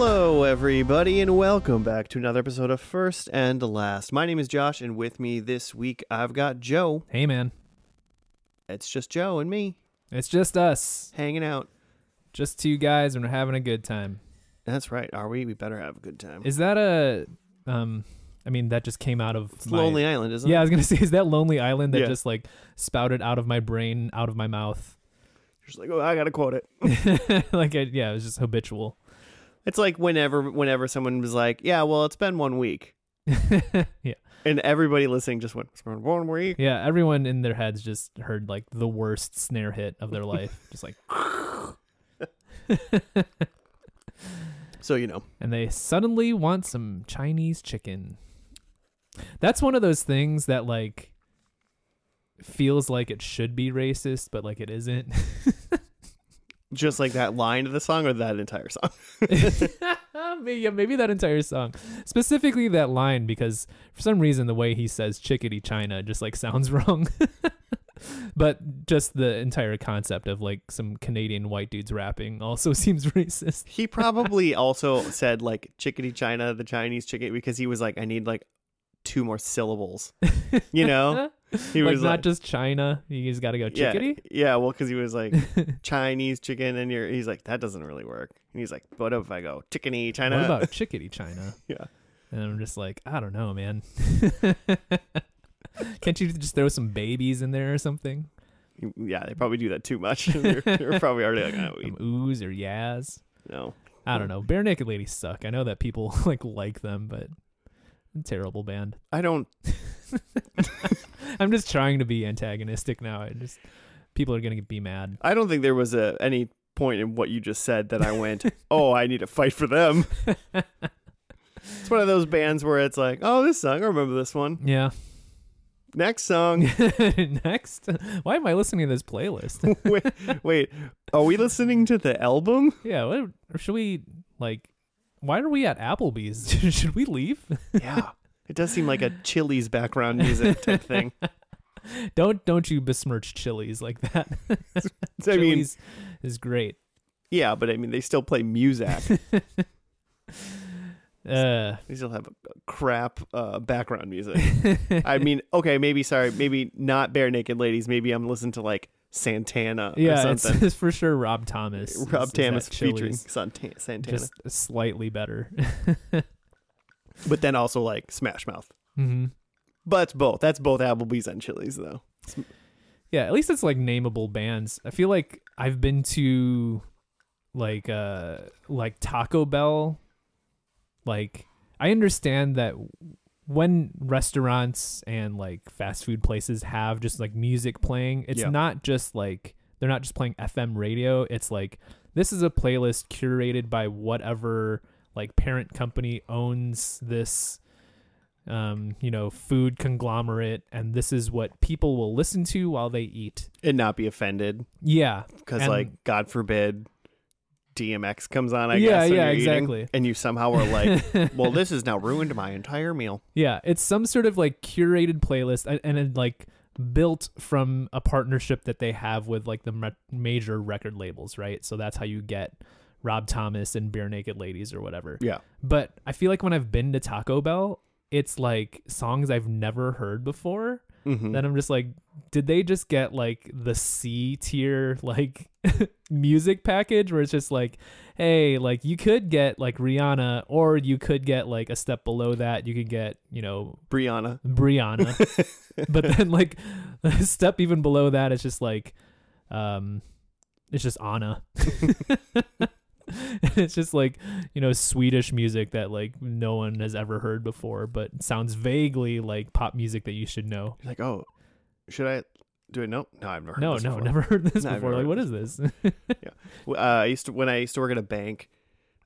Hello, everybody, and welcome back to another episode of First and Last. My name is Josh, and with me this week I've got Joe. Hey, man. It's just Joe and me It's just us. hanging out. Just two guys, and we're having a good time. That's right. Are we? We better have a good time. Is that a. Um, I mean, that just came out of. It's my- Lonely Island, isn't it? Yeah, I it? was going to say, is that Lonely Island that Yeah. just like spouted out of my brain, out of my mouth? Just like, oh, I gotta quote it. like, I, yeah, it was just habitual. It's like whenever, whenever someone was like, "Yeah, well, it's been one week," yeah. and everybody listening just went, "It's been one week." Yeah, everyone in their heads just heard like the worst snare hit of their life. just like. So you know, and they suddenly want some Chinese chicken. That's one of those things that like feels like it should be racist, but like it isn't. Just like that line of the song or that entire song. maybe, yeah, maybe that entire song, specifically that line, because for some reason the way he says "chickadee China" just like sounds wrong. but just the entire concept of like some Canadian white dudes rapping also seems racist. He probably also said like chickadee China, the Chinese chicken, because he was like, I need like two more syllables. You know, he like was not like, just China. You just got to go yeah, chickadee. yeah. Well, because he was like Chinese chicken, and you're he's like that doesn't really work. And he's like, what if I go chickadee China? What about chickadee China? Yeah. And I'm just like, I don't know, man. Can't you just throw some babies in there or something? yeah, they probably do that too much. they're, they're probably already like, oh, we, or yaz? no. I don't know. Barenaked Ladies suck. I know that people like like them, but terrible band. I don't. I'm just trying to be antagonistic now. I just people are gonna be mad. I don't think there was a any point in what you just said that I went, oh, I need to fight for them. It's one of those bands where it's like, oh, this song, I remember this one. Yeah. Next song. Next, why am I listening to this playlist? wait, wait, are we listening to the album? yeah. What or should we like? Why are we at Applebee's? should we leave? Yeah. It does seem like a Chili's background music type thing. don't don't you besmirch Chili's like that. I mean, Chili's is great. yeah, but I mean, they still play music. Uh, They still have a crap uh, background music. I mean, okay, maybe sorry, maybe not Barenaked Ladies. Maybe I'm listening to like Santana or yeah, it's, it's for sure Rob Thomas. Rob is Thomas at featuring Santa- Santana, just slightly better. but then also like Smash Mouth. hmm But it's both. That's both Applebee's and Chili's though. Yeah, at least it's like nameable bands. I feel like I've been to like uh like Taco Bell. Like I understand that when restaurants and like fast food places have just like music playing, it's Yeah. not just like they're not just playing FM radio. It's like this is a playlist curated by whatever like parent company owns this um, you know, food conglomerate, and this is what people will listen to while they eat. And not be offended Yeah, because like God forbid DMX comes on. I Yeah, guess. yeah, you're eating, exactly. and you somehow are like, well, this has now ruined my entire meal. yeah. It's some sort of like curated playlist, and, and it, like built from a partnership that they have with like the ma- major record labels, right? So that's how you get Rob Thomas and Barenaked Ladies or whatever. Yeah. But I feel like when I've been to Taco Bell, it's like songs I've never heard before. Mm-hmm. Then I'm just like, did they just get like the C tier like music package where it's just like, hey, like you could get like Rihanna or you could get like a step below that. You could get, you know, Brianna. Brianna. but then like a step even below that it's just like um it's just Anna. it's just like, you know, Swedish music that like no one has ever heard before, but sounds vaguely like pop music that you should know. You're like, oh, should I do it? No, no, I've never heard No, this no, before. never heard this No, before. Like, what is this? Uh, I used to when I used to work at a bank,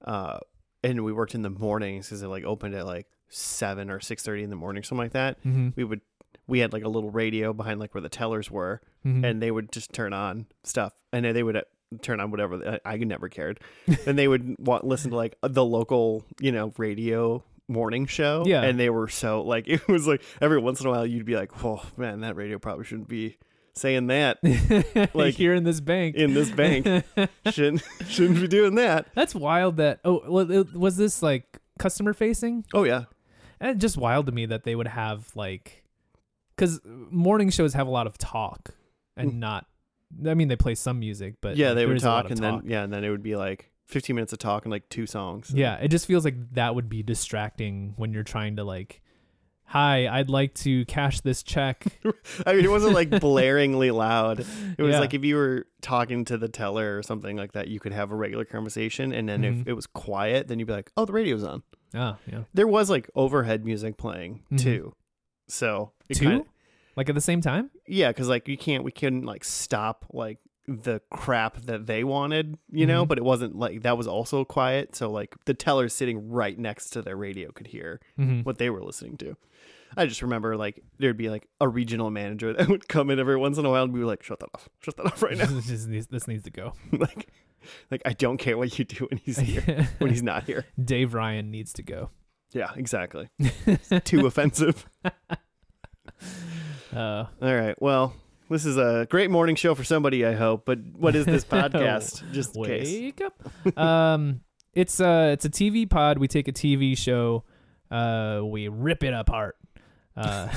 uh, and we worked in the mornings because it like opened at like seven or six thirty in the morning, something like that. mm-hmm. We would we had like a little radio behind like where the tellers were, Mm-hmm. and they would just turn on stuff, and they would uh, turn on whatever. I, I never cared, and they would want listen to like the local you know radio morning show. Yeah. and they were so like it was like every once in a while you'd be like, oh man, that radio probably shouldn't be saying that like here in this bank. in this bank. shouldn't shouldn't be doing that. That's wild. That oh, was this like customer facing? Oh yeah. And it's just wild to me that they would have like, because morning shows have a lot of talk and Mm. not. I mean, they play some music, but yeah, they would is a lot talk and then yeah, and then it would be like 15 minutes of talk and like two songs. Yeah, it just feels like that would be distracting when you're trying to like, hi, I'd like to cash this check. I mean, it wasn't like blaringly loud. It was Yeah. like if you were talking to the teller or something like that, you could have a regular conversation, and then Mhm. if it was quiet, then you'd be like, "Oh, the radio's on." oh, yeah. There was like overhead music playing Mhm. too, so it Two? kinda- Like at the same time? yeah, because like you can't, we couldn't like stop like the crap that they wanted, you know, Mhm. but it wasn't like that was also quiet. So like the teller sitting right next to their radio could hear Mm-hmm. what they were listening to. I just remember like there'd be like a regional manager that would come in every once in a while and be like, "Shut that off, shut that off right now." this, just needs, this needs to go. like, like I don't care what you do when he's here, when he's not here. Dave Ryan needs to go. Yeah, exactly. Too offensive. Uh, All right, well, this is a great morning show for somebody, I hope. But what is this podcast? Just in case. wake up. um, it's uh, it's a TV pod. We take a TV show, uh, we rip it apart. Uh,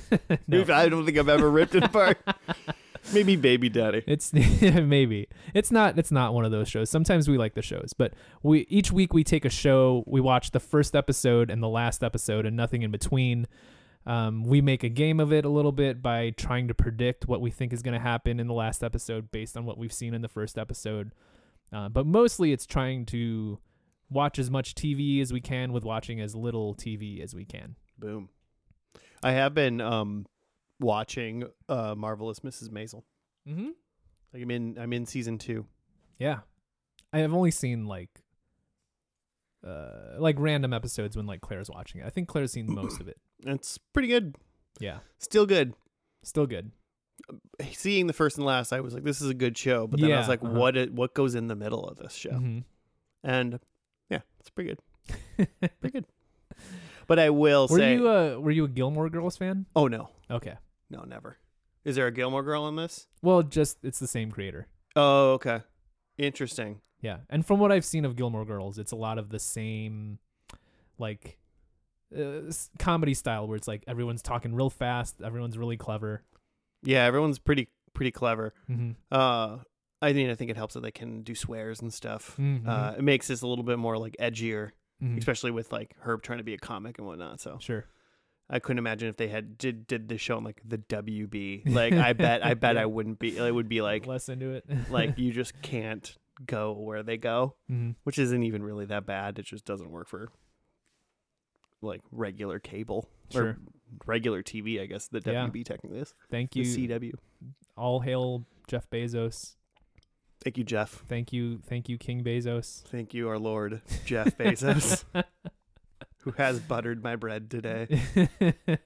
no, I don't think I've ever ripped it apart. Maybe Baby Daddy. it's maybe it's not. It's not one of those shows. Sometimes we like the shows, but we each week we take a show. We watch the first episode and the last episode, and nothing in between. Um, we make a game of it a little bit by trying to predict what we think is going to happen in the last episode based on what we've seen in the first episode. Uh, but mostly it's trying to watch as much TV as we can with watching as little TV as we can. Boom. I have been um watching uh Marvelous Mrs. Maisel. Mm-hmm. Like I'm in I'm in season two. Yeah. I have only seen like uh like random episodes when like Claire's watching it. I think Claire's seen most of it. It's pretty good. Yeah. Still good. Still good. Seeing the first and last, I was like, "This is a good show," but then I was like, uh-huh. "What? It, what goes in the middle of this show?" Mhm. And yeah, it's pretty good. Pretty good. But I will Were say, you uh were you a Gilmore Girls fan? oh no, Okay. no, never. Is there a Gilmore Girl in this? Well, just it's the same creator. Oh, okay. Interesting. Yeah. And from what I've seen of Gilmore Girls, it's a lot of the same like uh, comedy style where it's like everyone's talking real fast, everyone's really clever. Yeah, everyone's pretty pretty clever. Mm-hmm. Uh, I mean, I think it helps that they can do swears and stuff. Mhm. Uh, it makes this a little bit more like edgier, Mhm. especially with like Herb trying to be a comic and whatnot. So Sure. I couldn't imagine if they had did did this show on like the WB. Like I bet I bet Yeah. I wouldn't be. It would be like less into it. like you just can't go where they go, Mhm. which isn't even really that bad. It just doesn't work for like regular cable Sure. or regular TV. I guess the Yeah. WB technically is Thank the you. CW. All hail Jeff Bezos. Thank you, Jeff. Thank you, thank you, King Bezos. Thank you, our Lord Jeff Bezos, who has buttered my bread today.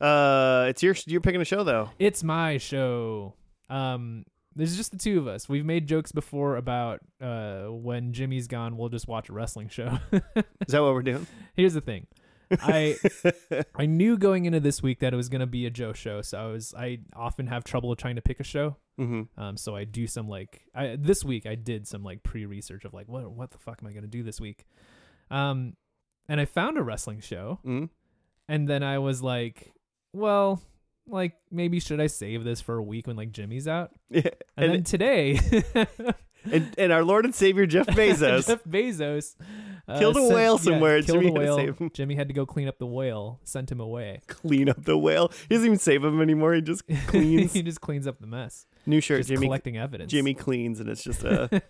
Uh, it's your you're picking a show though. it's my show. Um, there's just the two of us. We've made jokes before about uh when Jimmy's gone, we'll just watch a wrestling show. Is that what we're doing? Here's the thing. I I knew going into this week that it was gonna be a Joe show, so I was I often have trouble trying to pick a show. hmm Um, so I do some like I this week I did some like pre research of like what what the fuck am I gonna do this week, um, and I found a wrestling show, hmm and then I was like, well, like maybe should I save this for a week when like Jimmy's out, Yeah. and, And, then today, and and our Lord and Savior Jeff Bezos Jeff Bezos uh, Killed a sent- whale somewhere, and killed Jimmy a had to whale. save him. Jimmy had to go clean up the whale. Sent him away. clean up the whale. He doesn't even save him anymore. He just cleans. he just cleans up the mess. New shirt. just Jimmy collecting evidence. Jimmy cleans, and it's just a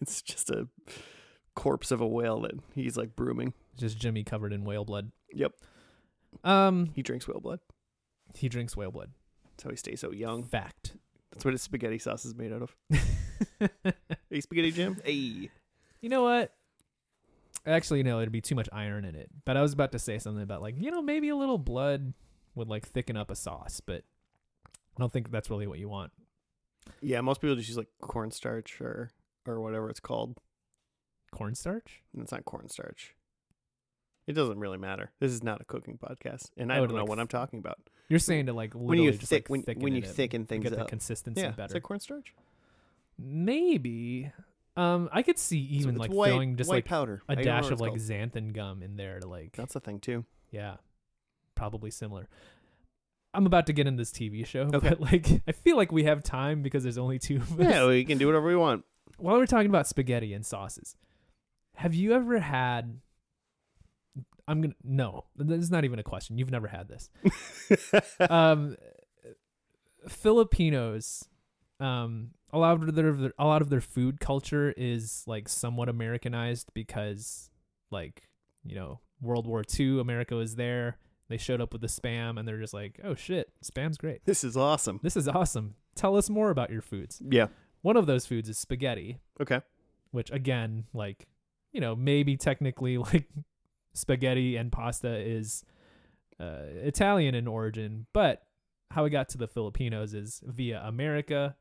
it's just a corpse of a whale that he's like brooming. just Jimmy covered in whale blood. Yep. Um, He drinks whale blood. he drinks whale blood. That's how he stays so young. Fact. That's what his spaghetti sauce is made out of. Hey, spaghetti Jim. Hey. You know what? Actually, no, it'd be too much iron in it. But I was about to say something about like, you know, maybe a little blood would like thicken up a sauce, but I don't think that's really what you want. Yeah, most people just use like cornstarch or or whatever it's called. Cornstarch? And it's not cornstarch. It doesn't really matter. This is not a cooking podcast, and I Oh, don't know like, what I'm talking about. You're saying to like When you thick, like when, thicken when you thicken things get the consistency yeah, better. it's like cornstarch. Maybe. Um, I could see even it's like white, throwing just like powder. a I dash of like called. xanthan gum in there to like That's a thing too. yeah, probably similar. I'm about to get in this TV show, Okay. but like I feel like we have time because there's only two of us. Yeah, we can do whatever we want. While we're talking about spaghetti and sauces, have you ever had? I'm gonna no. This is not even a question. You've never had this. um, Filipinos, um, a lot of their a lot of their food culture is like somewhat Americanized because, like, you know, World War II, America was there. They showed up with the spam, and they're just like, "Oh shit, spam's great. This is awesome. This is awesome. Tell us more about your foods." Yeah. One of those foods is spaghetti, Okay. which again, like, you know, maybe technically like spaghetti and pasta is uh, Italian in origin, but how we got to the Filipinos is via America.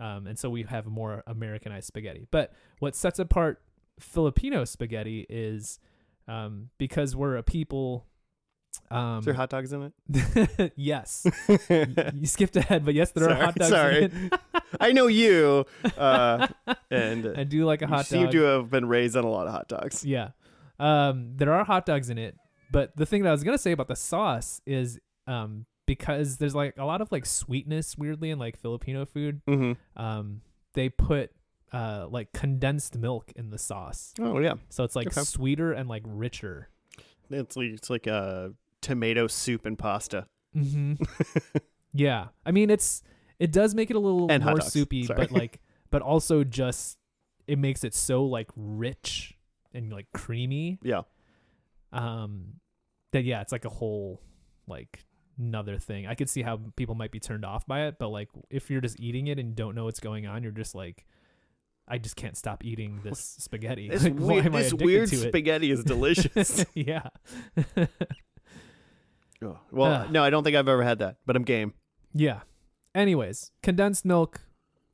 Um, and so we have more Americanized spaghetti. But what sets apart Filipino spaghetti is um, because we're a people. Um, Is there hot dogs in it? yes. you skipped ahead, but yes, there sorry, are hot dogs. Sorry. in it. I know you, uh, and I do like a you hot seem to have been raised on a lot of hot dogs. Yeah. Um, there are hot dogs in it, but the thing that I was gonna say about the sauce is um because there's like a lot of like sweetness weirdly in like Filipino food. Mm-hmm. Um, they put uh like condensed milk in the sauce, Oh yeah, so it's like Okay. sweeter and like richer. it's like it's like a tomato soup and pasta. Mm-hmm. yeah, I mean it's it does make it a little And more soupy, Sorry. but like but also just it makes it so like rich and like creamy. Yeah. um that yeah it's like a whole like another thing i could see how people might be turned off by it but like if you're just eating it and don't know what's going on you're just like i just can't stop eating this spaghetti This, Like, weird, this weird spaghetti is delicious. yeah oh, well, Ugh. no, I don't think I've ever had that, but I'm game. yeah anyways condensed milk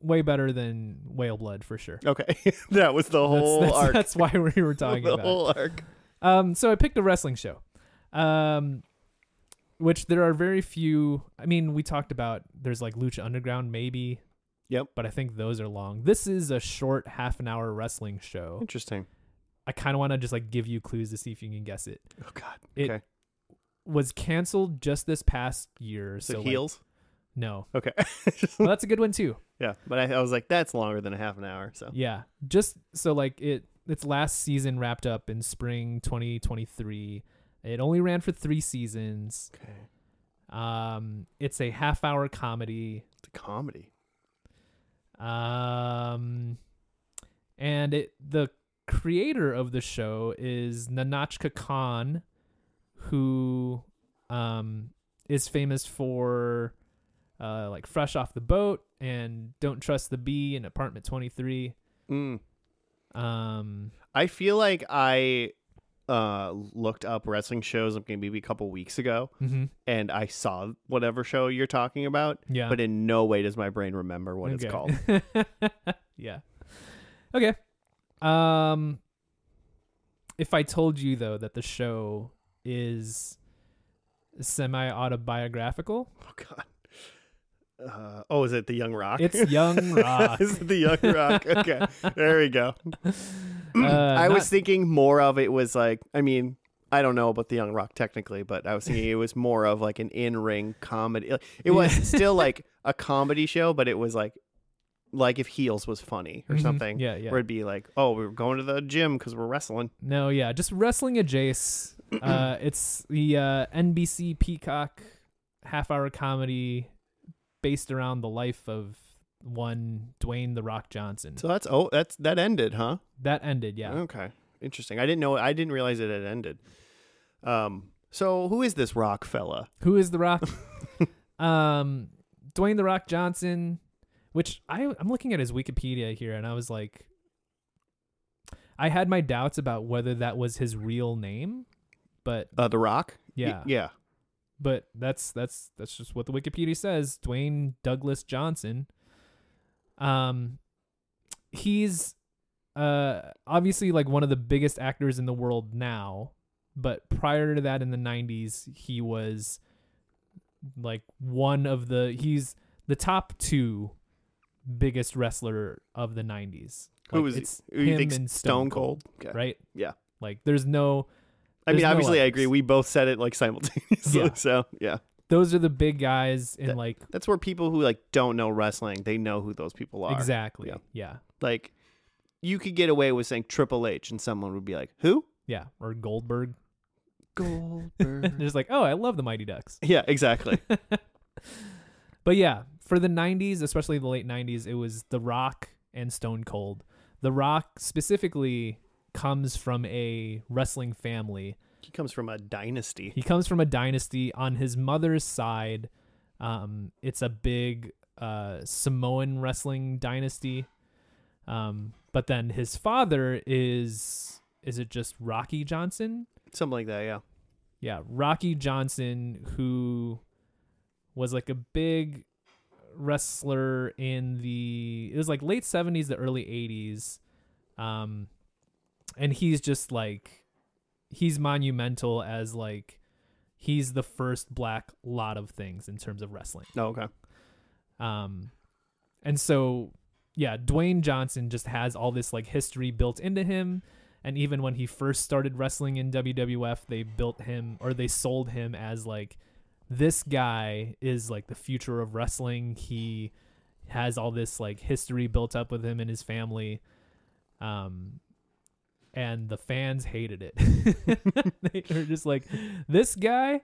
way better than whale blood for sure Okay, that was the whole that's, arc. that's why we were talking the about it. whole arc. Um, so I picked a wrestling show, um, which there are very few. I mean, we talked about there's like Lucha Underground, maybe. Yep. But I think those are long. This is a short half an hour wrestling show. Interesting. I kind of want to just like give you clues to see if you can guess it. Oh God. It- okay. Was canceled just this past year. So, So like- heels. no, okay. well, that's a good one too. Yeah, but I, I was like, that's longer than a half an hour. So Yeah, just so like it. Its last season wrapped up in spring 2023. It only ran for three seasons. okay, Um, it's a half hour comedy. it's a comedy. Um, and it the creator of the show is Nahnatchka Khan, who um is famous for uh like Fresh Off the Boat and Don't Trust the Bee and Apartment Twenty Three. Mm. Um, I feel like I uh looked up wrestling shows like maybe a couple weeks ago, mhm, and I saw whatever show you're talking about, yeah, but in no way does my brain remember what it's called. yeah. Okay. Um if I told you though that the show is semi autobiographical, Oh God. Uh, oh, is it the Young Rock? it's Young Rock. is it the Young Rock? Okay, there we go. Uh, I not- was thinking more of it was like, I mean, I don't know about the Young Rock technically, but I was thinking it was more of like an in-ring comedy. It was still like a comedy show, but it was like, like if Heels was funny or Mhm. something, Yeah, yeah. where it'd be like, oh, we're going to the gym because we're wrestling. No, yeah, just wrestling a Jace. Uh, it's the uh, NBC Peacock half hour comedy based around the life of one Dwayne the Rock Johnson. So that's oh, that's that ended, huh? that ended, yeah. Okay, interesting. I didn't know. I didn't realize it had ended. Um. So who is this Rock fella? Who is the Rock? um, Dwayne the Rock Johnson, which I I'm looking at his Wikipedia here, and I was like, I had my doubts about whether that was his real name, but Uh, the Rock. Y- yeah, yeah. But that's that's that's just what the Wikipedia says. Dwayne Douglas Johnson. Um, he's uh obviously like one of the biggest actors in the world now, but prior to that in the 90s, he was like one of the he's the top 2 biggest wrestler of the 90s. Who Like, was he? it's Who you him think and Stone Cold? Okay. right? Yeah. Like there's no I mean, no obviously, I agree. We both said it like simultaneously. Yeah. So yeah, those are the big guys in That- like that's where people who like don't know wrestling, they know who those people are. exactly. Yeah. yeah. Like, you could get away with saying Triple H, and someone would be like, "Who?" Yeah, or Goldberg. Goldberg. Just like, oh, I love the Mighty Ducks. yeah, exactly. But yeah, for the 90s, especially the late 90s, it was The Rock and Stone Cold. The Rock specifically comes from a wrestling family. He comes from a dynasty. He comes from a dynasty on his mother's side. Um, it's a big uh, Samoan wrestling dynasty. Um, but then his father is is it just Rocky Johnson? Something like that. Yeah. yeah, Rocky Johnson, who was like a big wrestler in the it was like late seventies to early eighties, um, and he's just like he's monumental as like he's the first black lot of things in terms of wrestling. Oh, okay. Um, and so, yeah, Dwayne Johnson just has all this like history built into him. And even when he first started wrestling in WWF, they built him or they sold him as like this guy is like the future of wrestling. He has all this like history built up with him and his family. Um, and the fans hated it. they were just like, this guy,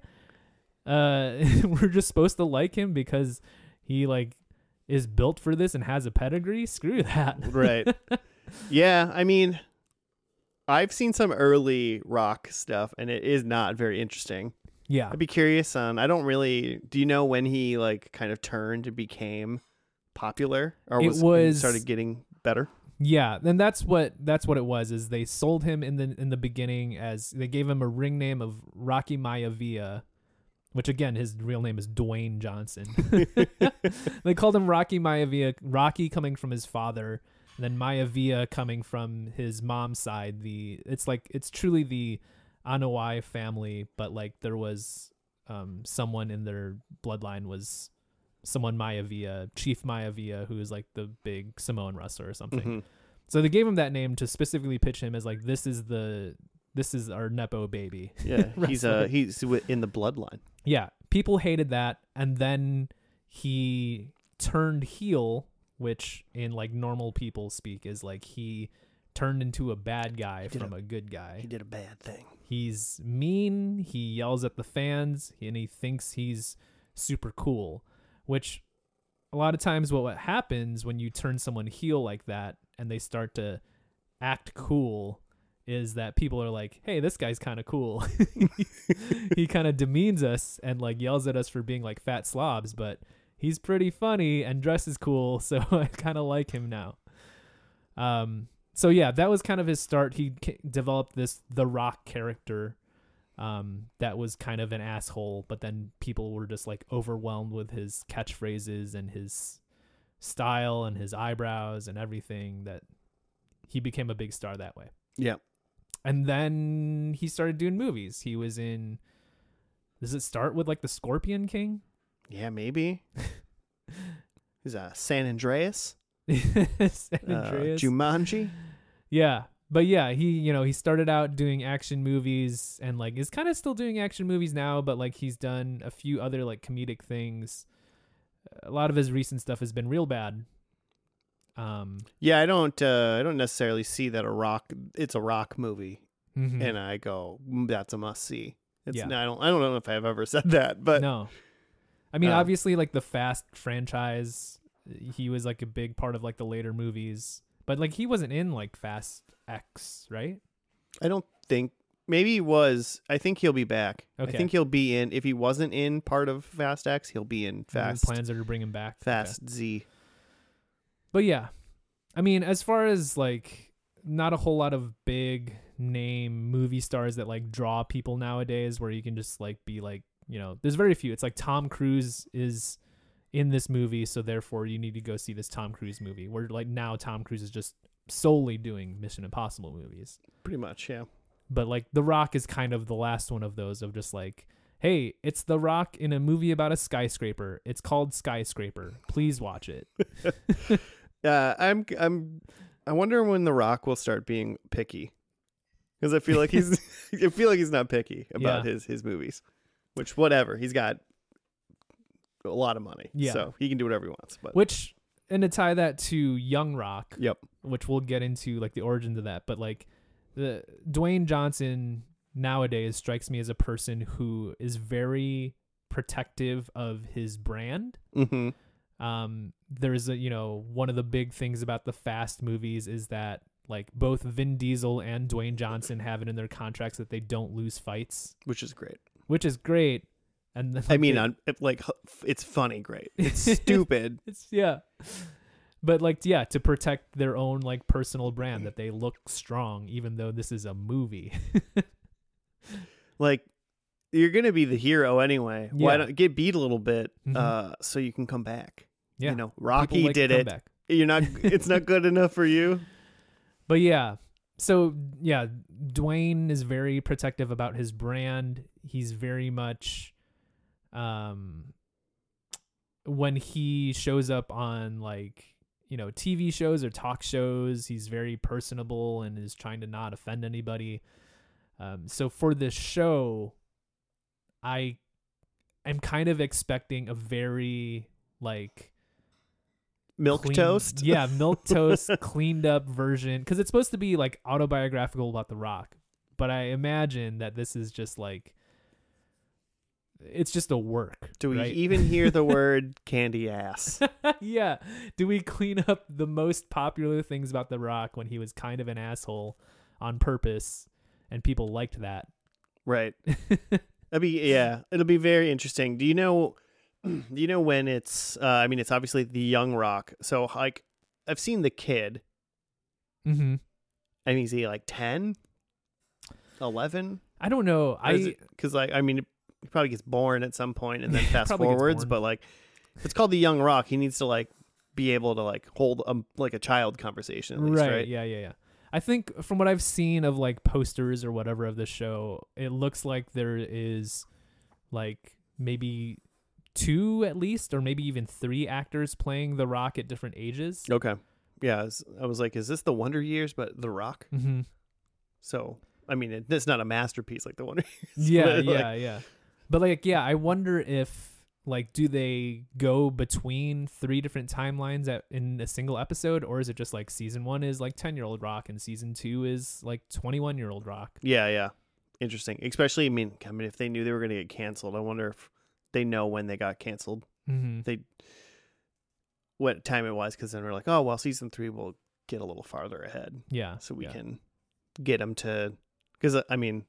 uh, we're just supposed to like him because he like is built for this and has a pedigree. Screw that. Right. yeah. I mean, I've seen some early rock stuff, and it is not very interesting. Yeah. I'd be curious on. I don't really. Do you know when he like kind of turned and became popular, or It was, was- started getting better? Yeah, and that's what that's what it was. Is they sold him in the in the beginning as they gave him a ring name of Rocky Maivia, which again his real name is Dwayne Johnson. they called him Rocky Maivia. Rocky coming from his father, and then Maivia coming from his mom's side. The it's like it's truly the Anoa'i family, but like there was um someone in their bloodline was someone Maivia, Chief Maivia, who is like the big Samoan wrestler or something. Mhm. So they gave him that name to specifically pitch him as like this is the this is our nepo baby. Yeah, he's uh he's in the bloodline. Yeah, people hated that, and then he turned heel, which in like normal people speak is like he turned into a bad guy from a- a, good guy. He did a bad thing. He's mean. He yells at the fans, and he thinks he's super cool. Which a lot of times, what, what happens when you turn someone heel like that, and they start to act cool, is that people are like, "Hey, this guy's kind of cool." he kind of demeans us and like yells at us for being like fat slobs, but he's pretty funny and dresses cool, so I kind of like him now. Um, so yeah, that was kind of his start. He developed this The Rock character, um, that was kind of an asshole, but then people were just like overwhelmed with his catchphrases and his style and his eyebrows and everything that he became a big star that way. Yeah. And then he started doing movies. He was in. Does it start with like the Scorpion King? Yeah, maybe. He's uh, San Andreas, San uh, Andreas. Jumanji. Yeah. But yeah, he you know, he started out doing action movies and like is kind of still doing action movies now, but like he's done a few other like comedic things. A lot of his recent stuff has been real bad. Um Yeah, I don't. Uh, I don't necessarily see that a rock. It's a rock movie, mhm. and I go, "Mm, "That's a must see." It's. Yeah. I don't. I don't know if I've ever said that, but no. I mean, um, obviously like the Fast franchise, he was like a big part of like the later movies. But like he wasn't in like Fast X, right? I don't think. Maybe he was. I think he'll be back. Okay. I think he'll be in. If he wasn't in part of Fast X, he'll be in Fast. plans are to bring him back. Okay. Fast Z. But yeah, I mean, as far as like not a whole lot of big name movie stars that like draw people nowadays, where you can just like be like, you know, there's very few. It's like Tom Cruise is in this movie, so therefore you need to go see this Tom Cruise movie. Where like now Tom Cruise is just solely doing Mission Impossible movies. Pretty much. Yeah. but like The Rock is kind of the last one of those of just like, hey, it's The Rock in a movie about a skyscraper. It's called Skyscraper. Please watch it. Uh, I'm I'm I wonder when The Rock will start being picky. Because I feel like he's I feel like he's not picky about Yeah. his his movies. Which whatever. He's got a lot of money. Yeah. So he can do whatever he wants. But Which and to tie that to Young Rock, Yep. which we'll get into like the origins of that, but like the Dwayne Johnson nowadays strikes me as a person who is very protective of his brand. hmm Um, there's a you know one of the big things about the Fast movies is that like both Vin Diesel and Dwayne Johnson have it in their contracts that they don't lose fights, Which is great. which is great. And then, I mean, on like it's funny, great. It's stupid. It's yeah. But like yeah, to protect their own like personal brand that they look strong even though this is a movie. like you're gonna be the hero anyway. Why don't get beat a little bit, Mhm. uh, so you can come back? Yeah. You know, Rocky like did it. back. You're not. It's not good enough for you. But yeah. So yeah, Dwayne is very protective about his brand. He's very much um when he shows up on like you know TV shows or talk shows, he's very personable and is trying to not offend anybody. Um, so for this show, I am kind of expecting a very like Milk clean- toast. Yeah, milk toast, cleaned up version because it's supposed to be like autobiographical about The Rock, but I imagine that this is just like it's just a work. Do we right? even hear the word candy ass? yeah. Do we clean up the most popular things about The Rock when he was kind of an asshole on purpose and people liked that? Right. That'd be yeah. It'll be very interesting. Do you know? Do you know when it's? Uh, I mean, it's obviously the young Rock. So like, I've seen the kid. mm-hmm. I mean, is he like 10? 11? I don't know. I because like I mean, he probably gets born at some point and then fast forwards. But like, if it's called the young Rock. He needs to like be able to like hold um like a child conversation at least, right, right? Yeah, yeah, yeah. I think from what I've seen of like posters or whatever of the show, it looks like there is like maybe two at least, or maybe even three actors playing The Rock at different ages. Okay. Yeah, I was, like, is this the Wonder Years, but The Rock? Mm-hmm. So I mean, it, it's not a masterpiece like the Wonder Years. Yeah, but, like, yeah, yeah. But like, yeah, I wonder if like do they go between three different timelines at, in a single episode, or is it just like season one is like ten year old Rock and season two is like twenty one year old Rock? Yeah, yeah. Interesting. Especially, I mean, I mean, if they knew they were going to get canceled, I wonder if they know when they got canceled. Mm-hmm. They what time it was, because then we're like, oh well, season three will get a little farther ahead, Yeah. so we yeah. can get them to. Because I mean,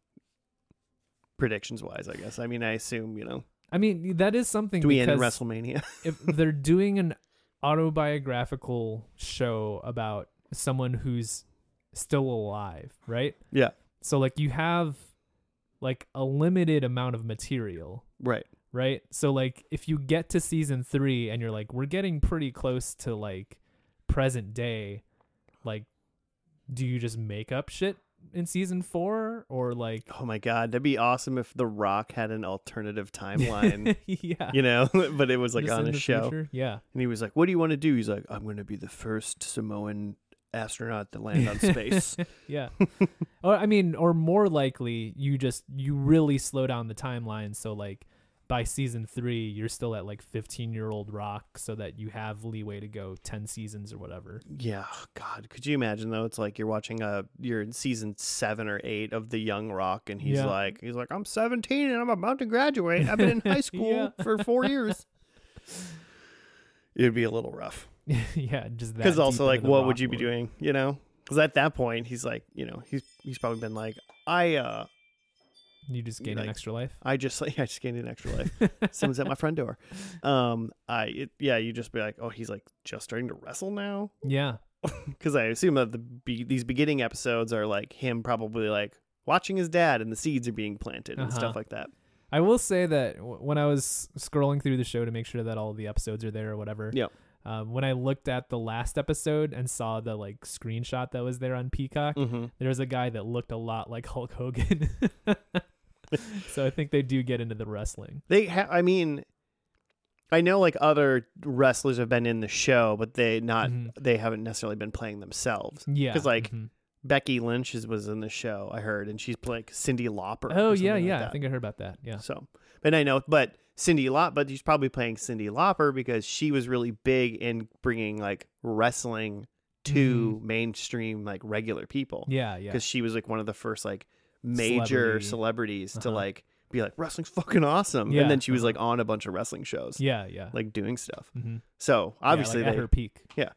predictions wise, I guess. I mean, I assume you know. I mean, that is something. Do we end in WrestleMania? if they're doing an autobiographical show about someone who's still alive, right? yeah. So like you have like a limited amount of material, Right. right? So like if you get to season 3 and you're like we're getting pretty close to like present day, like do you just make up shit in season 4 or like Oh my God, that'd be awesome if The Rock had an alternative timeline. yeah. you know, but it was like Just on a show. future? Yeah. And he was like, "What do you want to do?" He's like, "I'm going to be the first Samoan astronaut to land on space." yeah. or I mean, or more likely, you just you really slow down the timeline. So like by season three, you're still at like 15 year old Rock, so that you have leeway to go 10 seasons or whatever. yeah, God, could you imagine though? It's like you're watching a you're in season seven or eight of The Young Rock, and he's Yeah. like, he's like, "I'm 17 and I'm about to graduate. I've been in high school Yeah. for four years." It'd be a little rough yeah, just because also like, what would you be doing? You know, because at that point he's like, you know, he's he's probably been like, I uh, You just gain like- an extra life. I just like I just gained an extra life. Someone's at my front door. Um, I it, yeah, you just be like, oh, he's like just starting to wrestle now, yeah, because I assume that the be- these beginning episodes are like him probably like watching his dad and the seeds are being planted and Uh-huh. stuff like that. I will say that w- when I was scrolling through the show to make sure that all the episodes are there or whatever, Yep. Um, when I looked at the last episode and saw the like screenshot that was there on Peacock, Mm-hmm. there was a guy that looked a lot like Hulk Hogan. So I think they do get into the wrestling. They, ha- I mean, I know like other wrestlers have been in the show, but they not Mhm. they haven't necessarily been playing themselves. Yeah, because like, mhm. Becky Lynch is, was in the show, I heard, and she's like Cyndi Lauper. or oh yeah, something like yeah, I think I heard about that. Yeah, So, but I know, but Cyndi Lauper, but she's probably playing Cyndi Lauper because she was really big in bringing like wrestling to mainstream like regular people. Mm-hmm. yeah, yeah. Because she was like one of the first like major Celebrity. celebrities to Uh-huh. like be like wrestling's fucking awesome, Yeah, and then she was like on a bunch of wrestling shows, Yeah, yeah. like doing stuff. mm-hmm. So obviously yeah, like they at her peak. Yeah.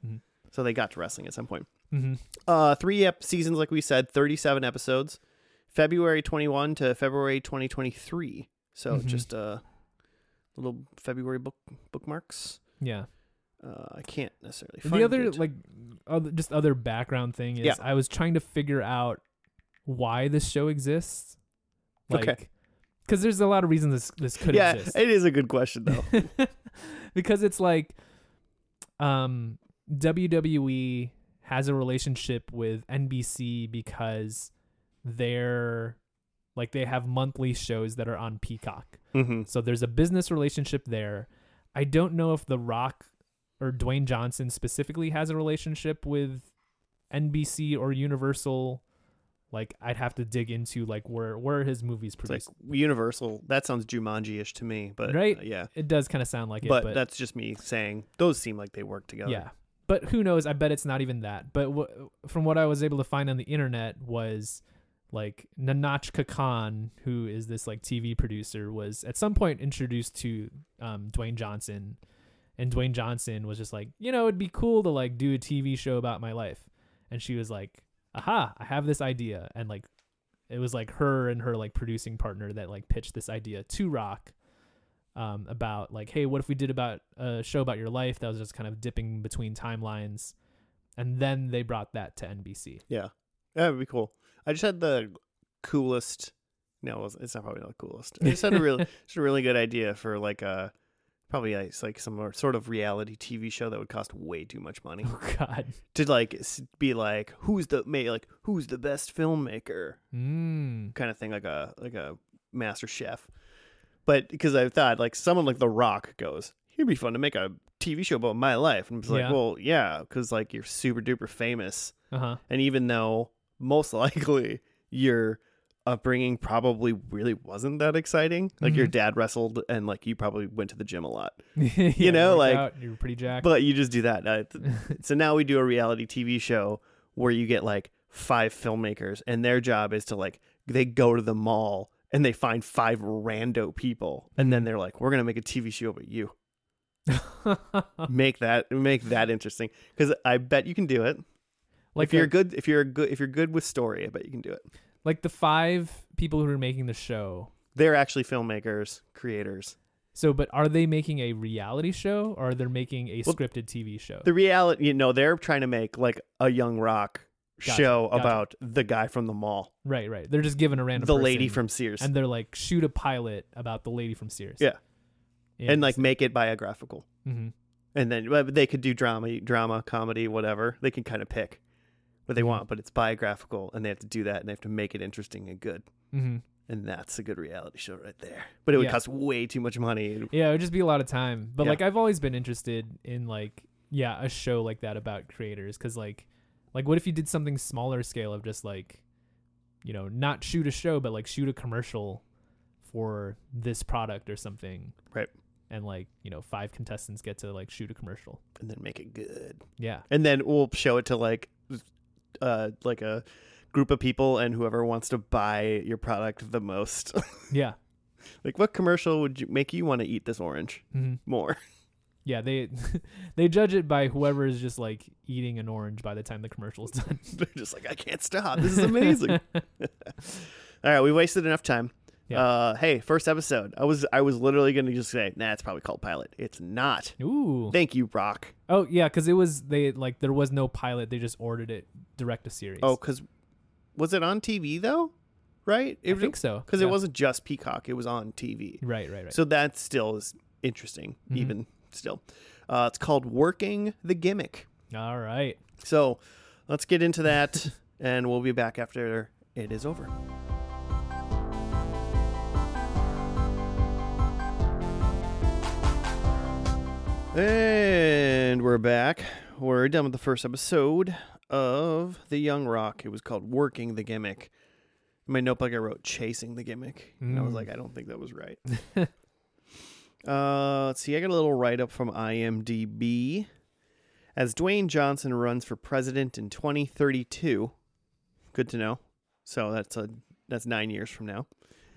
So they got to wrestling at some point. Mm-hmm. Uh, three ep- seasons, like we said, thirty-seven episodes, February twenty-one to February twenty twenty-three. So Mhm. just uh, little February book bookmarks. Yeah. Uh, I can't necessarily. the other it. like other, just other background thing is Yeah. I was trying to figure out why this show exists. Like, Okay. Because there's a lot of reasons this this could yeah, exist. it is a good question though. because it's like um WWE has a relationship with NBC because they're like they have monthly shows that are on Peacock. hmm So there's a business relationship there. I don't know if The Rock or Dwayne Johnson specifically has a relationship with NBC or Universal. Like I'd have to dig into like where where his movies It's like produced. Universal. That sounds Jumanji-ish to me, but Right? uh, yeah. it does kind of sound like it, But, but that's just me saying those seem like they work together. Yeah. But who knows? I bet it's not even that. But w- from what I was able to find on the internet was like Nahnatchka Khan, who is this like TV producer, was at some point introduced to um, Dwayne Johnson, and Dwayne Johnson was just like, you know, it'd be cool to like do a TV show about my life, and she was like, aha, I have this idea, and like it was like her and her like producing partner that like pitched this idea to Rock um, about like, hey, what if we did about a show about your life that was just kind of dipping between timelines, and then they brought that to NBC. Yeah, that would be cool. I just had the coolest. No, it's not probably not the coolest. I just had a really, just a really good idea for like a probably like, it's like some sort of reality TV show that would cost way too much money Oh God. to like be like who's the may like who's the best filmmaker Mm. kind of thing like a like a Master Chef. But because I thought like someone like The Rock goes, it'd be fun to make a TV show about my life, and it's like, Yeah. well, yeah, because like you're super duper famous, Uh huh. and even though most likely your upbringing probably really wasn't that exciting, like your Mhm. dad wrestled and like you probably went to the gym a lot, you know, like- you're pretty jacked. but you just do that. Uh, so now we do a reality TV show where you get like five filmmakers, and their job is to like they go to the mall and they find five rando people, and then they're like, "We're gonna make a TV show about you." make that make that interesting because I bet you can do it. like if you're a- good, if you're good, if you're good with story, I bet you can do it. Like the five people who are making the show. They're actually filmmakers, creators. So, but are they making a reality show or are they making a Well, scripted TV show? The reality, you know, they're trying to make like a young rock Gotcha, show gotcha. about the guy from the mall, Right, right. They're just given a random the lady from Sears, and they're like shoot a pilot about the lady from Sears. Yeah. and like make it biographical. hmm And then they could do drama, drama, comedy, whatever. They can kind of pick what they want, but it's biographical, and they have to do that, and they have to make it interesting and good. hmm And that's a good reality show right there. But it would Yeah. cost way too much money. Yeah, it would just be a lot of time. But Yeah. like I've always been interested in like yeah, a show like that about creators cuz like like what if you did something smaller scale of just like you know, not shoot a show but like shoot a commercial for this product or something. Right. And like, you know, five contestants get to like shoot a commercial. and then make it good. Yeah. And then we'll show it to like uh like a group of people and whoever wants to buy your product the most. Yeah. like what commercial would you make you want to eat this orange hmm more? Yeah, they they judge it by whoever is just like eating an orange by the time the commercial's done. They're just like I can't stop. This is amazing. All right, we wasted enough time. Yeah. Uh hey, first episode. I was I was literally going to just say, "Nah, it's probably called pilot." It's not. Ooh. Thank you, Rock. Oh yeah, because it was they like there was no pilot. They just ordered it direct to series. Oh, cuz was it on TV though? Right? It I think so. Cuz Yeah. it wasn't just Peacock, it was on TV. right, right, right. So that still is interesting, Mhm. even still. Uh, it's called Working the Gimmick. All right. So let's get into that, and we'll be back after it is over. And we're back. We're done with the first episode of The Young Rock. It was called Working the Gimmick. In my notebook, I wrote Chasing the Gimmick. And I was Mm. like, I don't think that was right. uh, let's see. I got a little write up from IMDb. As Dwayne Johnson runs for president in 2032, good to know. So that's a that's nine years from now.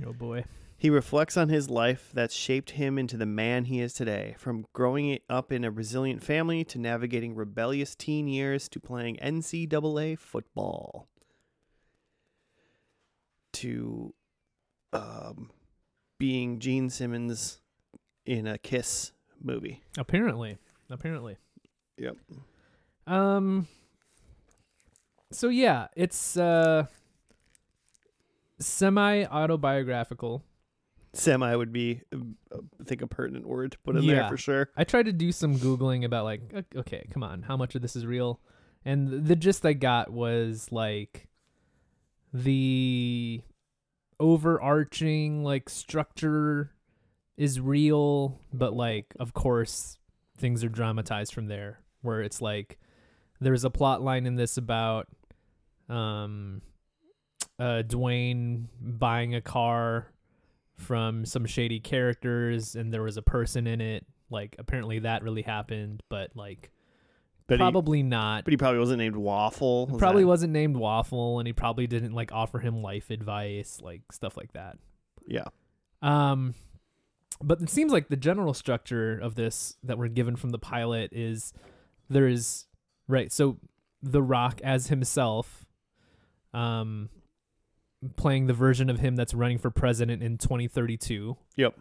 Oh boy. He reflects on his life that's shaped him into the man he is today, from growing up in a resilient family to navigating rebellious teen years to playing NCAA football to um, being Gene Simmons in a Kiss movie. Apparently. Apparently. Yep. Um So yeah, it's uh semi autobiographical. Semi would be, uh, I think, a pertinent word to put in there for sure. I tried to do some googling about like okay, come on, how much of this is real? And the gist I got was like the overarching like structure is real, but like of course things are dramatized from there where it's like there's a plot line in this about um uh Dwayne buying a car from some shady characters and there was a person in it like apparently that really happened but like But he, probably not but he probably wasn't named Waffle. Was probably that- wasn't named waffle and he probably didn't like offer him life advice like stuff like that Yeah. um but it seems like the general structure of this that we're given from the pilot is there is right so the rock as himself um playing the version of him that's running for president in 2032 Yep.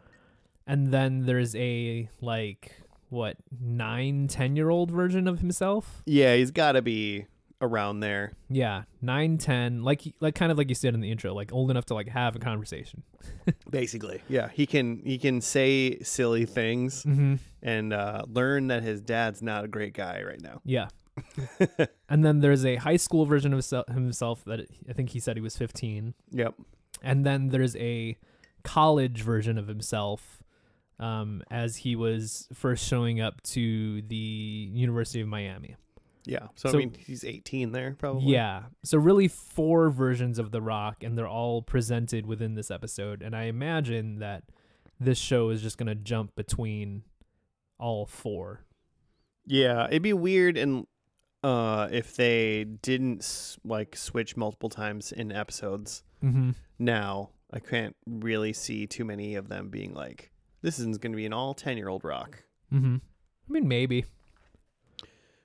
and then there's a like what nine ten year old version of himself Yeah, he's got to be around there. yeah nine ten like like kind of like you said in the intro like old enough to like have a conversation Basically, yeah, he can he can say silly things mm-hmm. and uh, learn that his dad's not a great guy right now. Yeah. and then there's a high school version of himself that I think he said he was 15. Yep. And then there's a college version of himself um, as he was first showing up to the University of Miami. Yeah. So, So- I mean, he's 18 there probably. Yeah. So really four versions of The Rock, and they're all presented within this episode. And I imagine that this show is just going to jump between all four. Yeah, it'd be weird and uh if they didn't like switch multiple times in episodes. Mm-hmm. Now, I can't really see too many of them being like this isn't going to be an all 10-year-old rock. Mm-hmm. I mean, maybe.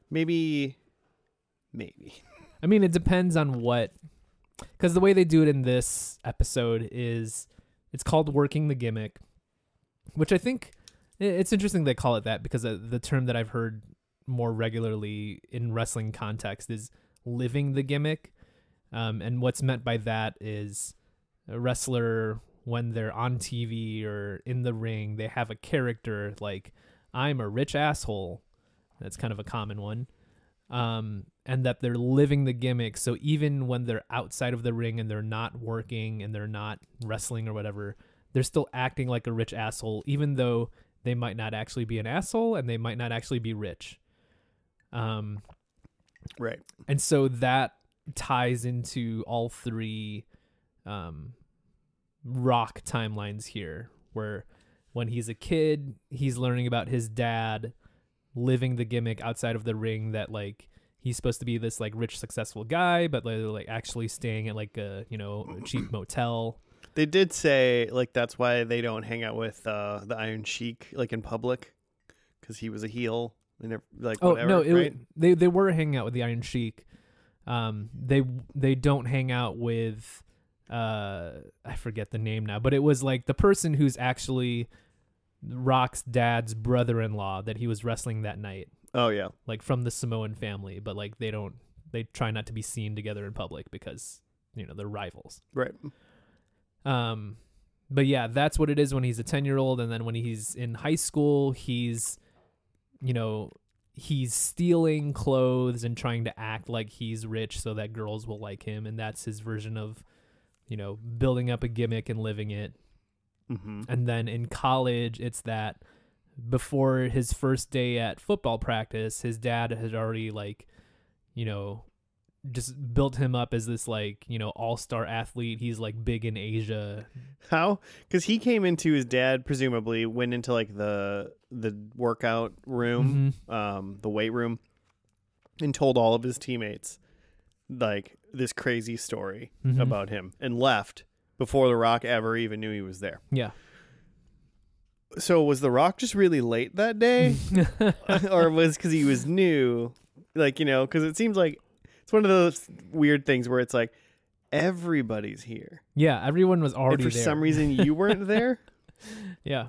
Maybe maybe. I mean, it depends on what, because the way they do it in this episode is it's called working the gimmick, which I think it's interesting they call it that because the term that I've heard more regularly in wrestling context is living the gimmick. Um, and what's meant by that is a wrestler, when they're on TV or in the ring, they have a character like, I'm a rich asshole. That's kind of a common one um, and that they're living the gimmick. So even when they're outside of the ring and they're not working and they're not wrestling or whatever, they're still acting like a rich asshole, even though they might not actually be an asshole and they might not actually be rich. Um, Right. and so that ties into all three um, rock timelines here, where when he's a kid, he's learning about his dad living the gimmick outside of the ring that like he's supposed to be this like rich successful guy but like, like actually staying at like a you know a cheap motel They did say like that's why they don't hang out with uh the Iron Sheik like in public cuz he was a heel and ev- like oh whatever, no it, right? they they were hanging out with the iron sheik um they they don't hang out with uh i forget the name now but it was like the person who's actually rock's dad's brother-in-law that he was wrestling that night Oh yeah. like from the samoan family but like they don't they try not to be seen together in public because you know they're rivals Right. um, but yeah, that's what it is when he's a 10 year old. And then when he's in high school, he's you know, he's stealing clothes and trying to act like he's rich so that girls will like him and that's his version of you know, building up a gimmick and living it. Mm-hmm. And then in college, it's that before his first day at football practice, his dad had already like, you know, just built him up as this like, you know, all-star athlete. He's like big in Asia. How? Because he came into his dad, presumably went into like the the workout room, Mhm. um, the weight room, and told all of his teammates like this crazy story Mhm. about him, and left before The Rock ever even knew he was there. Yeah. So was The Rock just really late that day, or was because he was new? Like you know, because it seems like it's one of those weird things where it's like everybody's here, yeah, everyone was and already for there. some reason you weren't there. Yeah.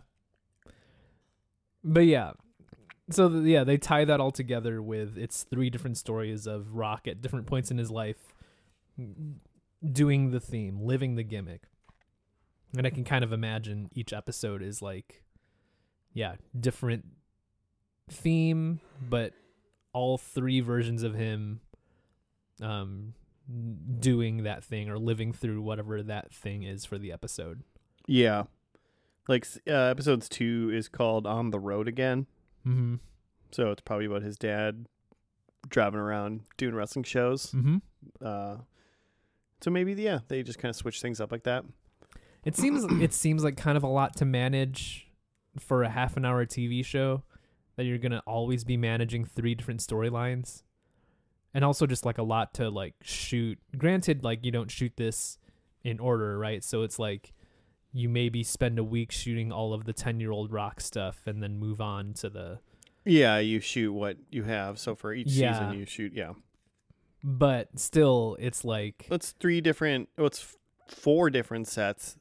But yeah. So th- yeah, they tie that all together with it's three different stories of Rock at different points in his life doing the theme, living the gimmick. And I can kind of imagine each episode is like yeah, different theme, but all three versions of him um doing that thing or living through whatever that thing is for the episode. Yeah. Like uh, episodes two is called On the Road Again. Mhm. So it's probably about his dad driving around doing wrestling shows. Mhm. Uh, so maybe, yeah, they just kind of switch things up like that. It seems it seems like kind of a lot to manage for a half an hour TV show that you're gonna always be managing three different storylines, and also just like a lot to like shoot. Granted, like you don't shoot this in order, right? So it's like you maybe spend a week shooting all of the ten year old rock stuff and then move on to the. Yeah, you shoot what you have. So for each Yeah. season, you shoot, yeah. But still, it's like It's three different, well, it's four different sets.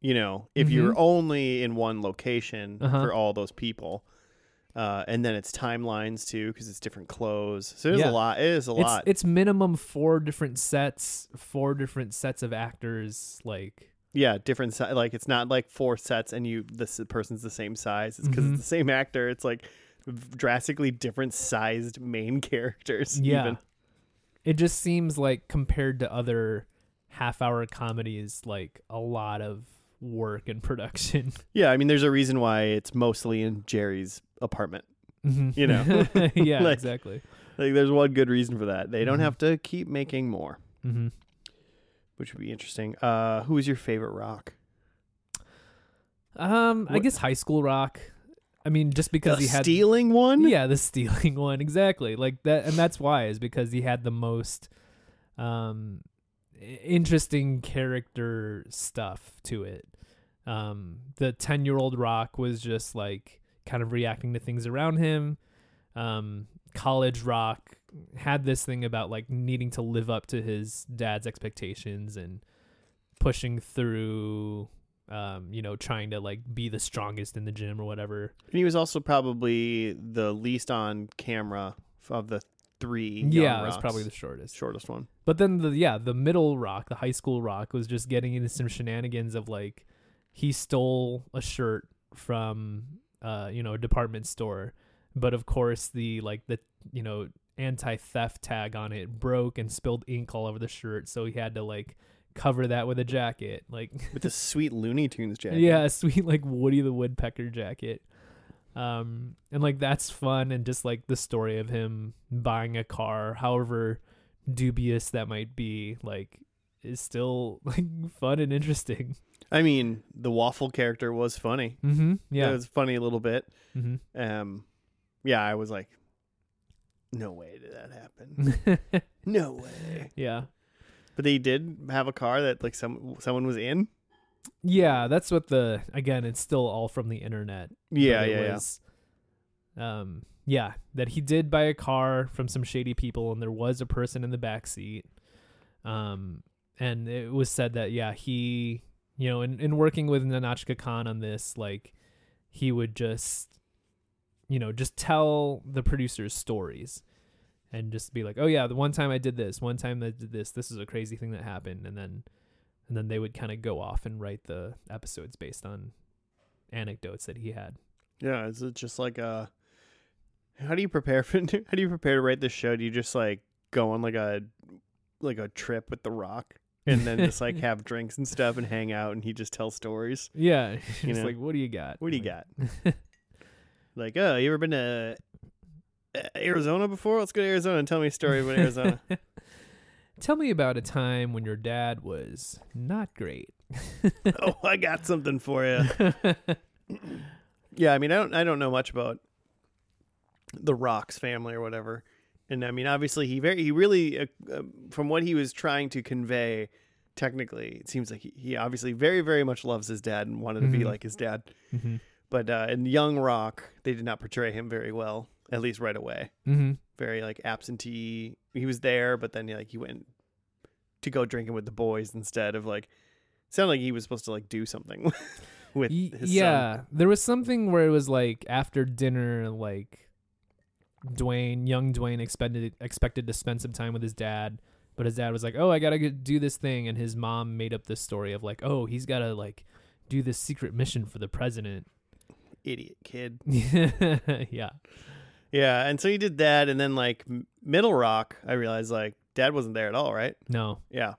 You know, if you're Mhm. only in one location Uh-huh. for all those people. Uh, and then it's timelines too, because it's different clothes. So there's Yeah. a lot. It is a it's lot. it's minimum four different sets, four different sets of actors, like. Yeah, different si- like it's not like four sets and you this person's the same size. It's because Mhm. it's the same actor. It's like drastically different sized main characters. Yeah. even. It just seems like compared to other half hour comedies, like a lot of work and production. yeah. I mean, there's a reason why it's mostly in Jerry's apartment. Mhm. You know? yeah, Like- exactly. Like, there's one good reason for that. They don't Mhm. have to keep making more, hmm which would be interesting. Uh, who is your favorite rock? Um, I What- guess High School Rock. I mean, just because the he had stealing one. yeah, the stealing one exactly like that, and that's why is because he had the most um i- interesting character stuff to it. Um, the ten year old Rock was just like kind of reacting to things around him. Um, college Rock had this thing about like needing to live up to his dad's expectations and pushing through um you know trying to like be the strongest in the gym or whatever And he was also probably the least on camera of the three. yeah, it was probably the shortest. shortest one. But then the yeah, the middle rock, the high school rock, was just getting into some shenanigans of like he stole a shirt from uh, you know, a department store. But of course the like the you know, anti theft tag on it broke and spilled ink all over the shirt, so he had to like cover that with a jacket. Like with the sweet Looney Tunes jacket. yeah, a sweet like Woody the Woodpecker jacket. Um, and like that's fun, and just like the story of him buying a car, however dubious that might be, like is still like fun and interesting. I mean, the waffle character was funny. Mm-hmm. Yeah, it was funny a little bit. mm-hmm. Um, yeah, I was like, no way did that happen. no way. yeah. But they did have a car that like some someone was in. Yeah, that's what the again. It's still all from the internet. Yeah, yeah, yeah. Um, yeah, that he did buy a car from some shady people, and there was a person in the back seat. Um, and it was said that yeah, he, you know, in in working with Nahnatchka Khan on this, like, he would just, you know, just tell the producers stories. And just be like, oh yeah, the one time I did this, one time I did this, this is a crazy thing that happened, and then, and then they would kind of go off and write the episodes based on anecdotes that he had. Yeah, it's just like a How do you prepare for? How do you prepare to write this show? Do you just like go on like a like a trip with The Rock, and then just like have drinks and stuff and hang out, and he just tells stories? Yeah, You know? like, what do you got? What do you Like, got? Like, oh, you ever been to uh, Arizona before? Let's go to Arizona and tell me a story about Arizona. Tell me about a time when your dad was not great. oh, I got something for you. Yeah, I mean, I don't, I don't know much about the Rocks family or whatever, and I mean, obviously, he very, he really, uh, uh, from what he was trying to convey, technically, it seems like he, he obviously very, very much loves his dad and wanted to be Mhm. like his dad. mm-hmm. But uh, in Young Rock, they did not portray him very well, at least right away. Mm-hmm. Very like absentee. He was there, but then like he went to go drinking with the boys instead of like. Sounded like he was supposed to like do something with Y- his son. yeah, there was something where it was like after dinner, like Dwayne, young Dwayne, expected expected to spend some time with his dad, but his dad was like, "Oh, I gotta do this thing," and his mom made up this story of like, "Oh, he's gotta like do this secret mission for the president." Idiot kid. yeah, Yeah, and so he did that, and then like Middle Rock, I realized like Dad wasn't there at all, right? no, Yeah,